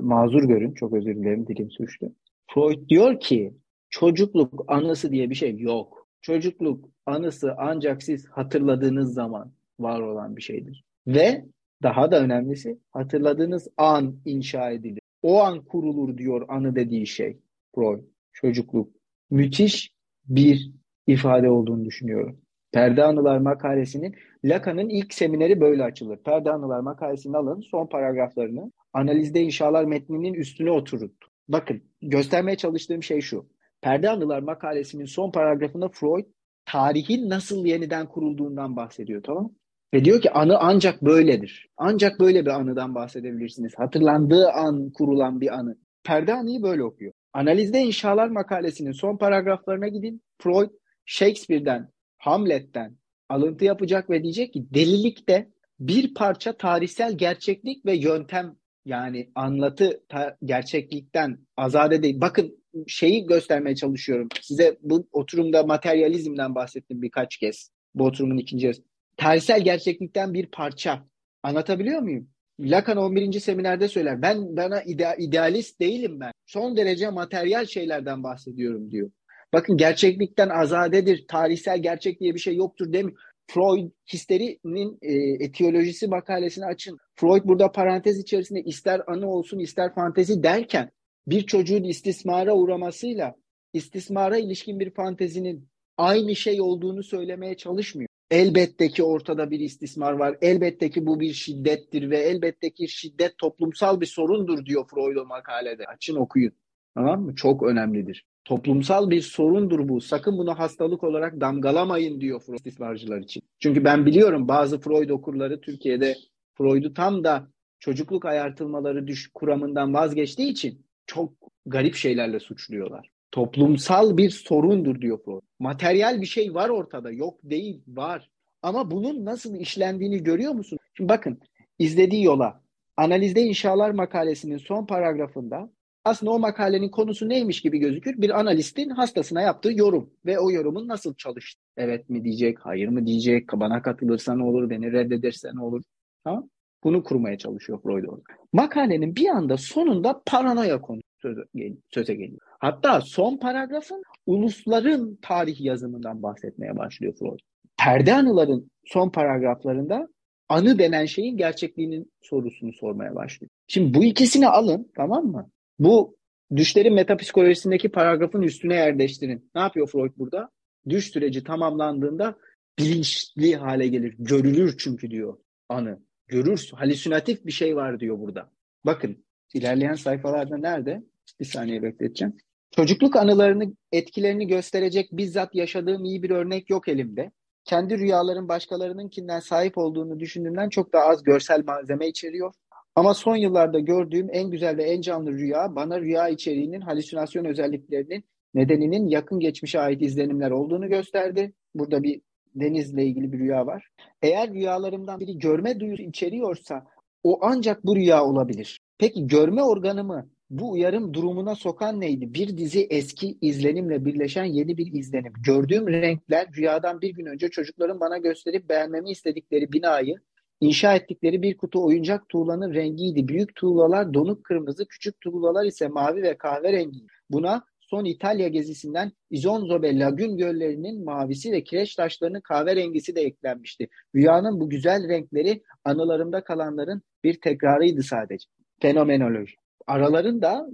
mazur görün. Çok özür dilerim dilim sürçtü. Freud diyor ki çocukluk anısı diye bir şey yok. Çocukluk anısı ancak siz hatırladığınız zaman var olan bir şeydir. Ve daha da önemlisi hatırladığınız an inşa edilir. O an kurulur diyor anı dediği şey Freud. Çocukluk. Müthiş bir ifade olduğunu düşünüyorum. Perde Anılar makalesinin Lacan'ın ilk semineri böyle açılır. Perde Anılar makalesini alın son paragraflarını analizde inşalar metninin üstüne oturun. Bakın göstermeye çalıştığım şey şu. Perde Anılar makalesinin son paragrafında Freud tarihin nasıl yeniden kurulduğundan bahsediyor tamam Ve diyor ki anı ancak böyledir. Ancak böyle bir anıdan bahsedebilirsiniz. Hatırlandığı an kurulan bir anı. Perde anıyı böyle okuyor. Analizde inşalar makalesinin son paragraflarına gidin. Freud Shakespeare'den, Hamlet'ten alıntı yapacak ve diyecek ki delilikte bir parça tarihsel gerçeklik ve yöntem yani anlatı gerçeklikten azade değil. Bakın şeyi göstermeye çalışıyorum. Size bu oturumda materyalizmden bahsettim birkaç kez. Bu oturumun ikinci yarısı. Tarihsel gerçeklikten bir parça. Anlatabiliyor muyum? Lacan 11. seminerde söyler. Ben bana ide idealist değilim ben. Son derece materyal şeylerden bahsediyorum diyor. Bakın gerçeklikten azadedir, tarihsel gerçek diye bir şey yoktur demiyor. Freud histerinin e, etiyolojisi makalesini açın. Freud burada parantez içerisinde ister anı olsun ister fantezi derken bir çocuğun istismara uğramasıyla istismara ilişkin bir fantezinin aynı şey olduğunu söylemeye çalışmıyor. Elbette ki ortada bir istismar var. Elbette ki bu bir şiddettir ve elbette ki şiddet toplumsal bir sorundur diyor Freud o makalede. Açın okuyun. Tamam mı? Çok önemlidir. Toplumsal bir sorundur bu. Sakın bunu hastalık olarak damgalamayın diyor Freud istismarcılar için. Çünkü ben biliyorum bazı Freud okurları Türkiye'de Freud'u tam da çocukluk ayartılmaları düş kuramından vazgeçtiği için çok garip şeylerle suçluyorlar. Toplumsal bir sorundur diyor Freud. Materyal bir şey var ortada. Yok değil, var. Ama bunun nasıl işlendiğini görüyor musun? Şimdi bakın, izlediği yola. Analizde inşalar makalesinin son paragrafında aslında o makalenin konusu neymiş gibi gözükür. Bir analistin hastasına yaptığı yorum ve o yorumun nasıl çalıştı. Evet mi diyecek, hayır mı diyecek, bana katılırsa ne olur, beni reddederse ne olur. Tamam Bunu kurmaya çalışıyor Freud orada. Makalenin bir anda sonunda paranoya söze, söze geliyor. Hatta son paragrafın ulusların tarih yazımından bahsetmeye başlıyor Freud. Perde anıların son paragraflarında anı denen şeyin gerçekliğinin sorusunu sormaya başlıyor. Şimdi bu ikisini alın tamam mı? Bu düşlerin metapsikolojisindeki paragrafın üstüne yerleştirin. Ne yapıyor Freud burada? Düş süreci tamamlandığında bilinçli hale gelir. Görülür çünkü diyor anı. Görür, halüsinatif bir şey var diyor burada. Bakın ilerleyen sayfalarda nerede? Bir saniye bekleteceğim. Çocukluk anılarını, etkilerini gösterecek bizzat yaşadığım iyi bir örnek yok elimde. Kendi rüyaların başkalarınınkinden sahip olduğunu düşündüğümden çok daha az görsel malzeme içeriyor. Ama son yıllarda gördüğüm en güzel ve en canlı rüya bana rüya içeriğinin halüsinasyon özelliklerinin nedeninin yakın geçmişe ait izlenimler olduğunu gösterdi. Burada bir denizle ilgili bir rüya var. Eğer rüyalarımdan biri görme duyusu içeriyorsa o ancak bu rüya olabilir. Peki görme organımı bu uyarım durumuna sokan neydi? Bir dizi eski izlenimle birleşen yeni bir izlenim. Gördüğüm renkler rüyadan bir gün önce çocukların bana gösterip beğenmemi istedikleri binayı İnşa ettikleri bir kutu oyuncak tuğlanın rengiydi. Büyük tuğlalar donuk kırmızı, küçük tuğlalar ise mavi ve kahverengi. Buna son İtalya gezisinden Isonzo ve Lagün göllerinin mavisi ve kireç taşlarının kahverengisi de eklenmişti. Rüyanın bu güzel renkleri anılarımda kalanların bir tekrarıydı sadece. Fenomenoloji. Aralarında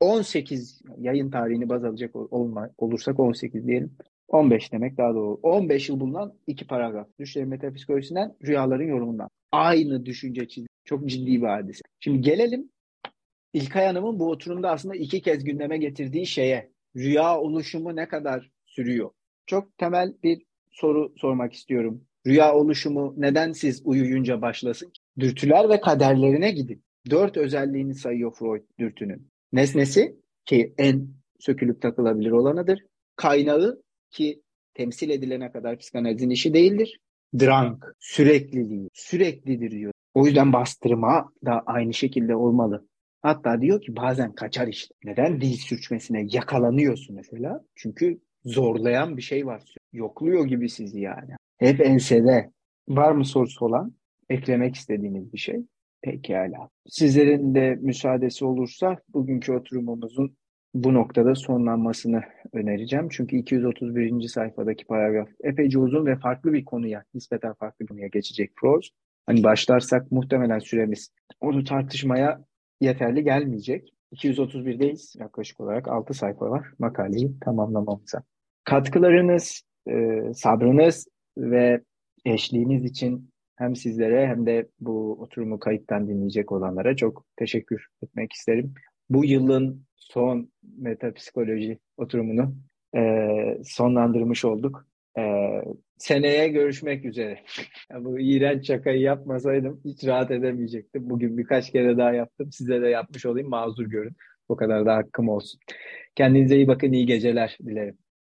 18 yayın tarihini baz alacak olma, olursak 18 diyelim. 15 demek daha doğru. 15 yıl bulunan iki paragraf. Düşlerin metapsikolojisinden, rüyaların yorumundan. Aynı düşünce çizgi. Çok ciddi bir hadise. Şimdi gelelim İlkay Hanım'ın bu oturumda aslında iki kez gündeme getirdiği şeye. Rüya oluşumu ne kadar sürüyor? Çok temel bir soru sormak istiyorum. Rüya oluşumu neden siz uyuyunca başlasın? Dürtüler ve kaderlerine gidin. Dört özelliğini sayıyor Freud dürtünün. Nesnesi ki en sökülüp takılabilir olanıdır. Kaynağı ki temsil edilene kadar psikanalizin işi değildir. Drunk, sürekliliği, süreklidir diyor. O yüzden bastırma da aynı şekilde olmalı. Hatta diyor ki bazen kaçar işte. Neden dil sürçmesine yakalanıyorsun mesela? Çünkü zorlayan bir şey var. Yokluyor gibi sizi yani. Hep ensede. Var mı sorusu olan? Eklemek istediğiniz bir şey? Pekala. Sizlerin de müsaadesi olursa bugünkü oturumumuzun bu noktada sonlanmasını önereceğim. Çünkü 231. sayfadaki paragraf epeyce uzun ve farklı bir konuya, nispeten farklı bir konuya geçecek Froz. Hani başlarsak muhtemelen süremiz onu tartışmaya yeterli gelmeyecek. 231'deyiz. Yaklaşık olarak 6 sayfa var makaleyi tamamlamamıza. Katkılarınız, e, sabrınız ve eşliğiniz için hem sizlere hem de bu oturumu kayıttan dinleyecek olanlara çok teşekkür etmek isterim. Bu yılın son metapsikoloji oturumunu e, sonlandırmış olduk. E, seneye görüşmek üzere. Bu iğrenç şakayı yapmasaydım hiç rahat edemeyecektim. Bugün birkaç kere daha yaptım. Size de yapmış olayım mazur görün. O kadar da hakkım olsun. Kendinize iyi bakın, iyi geceler dilerim.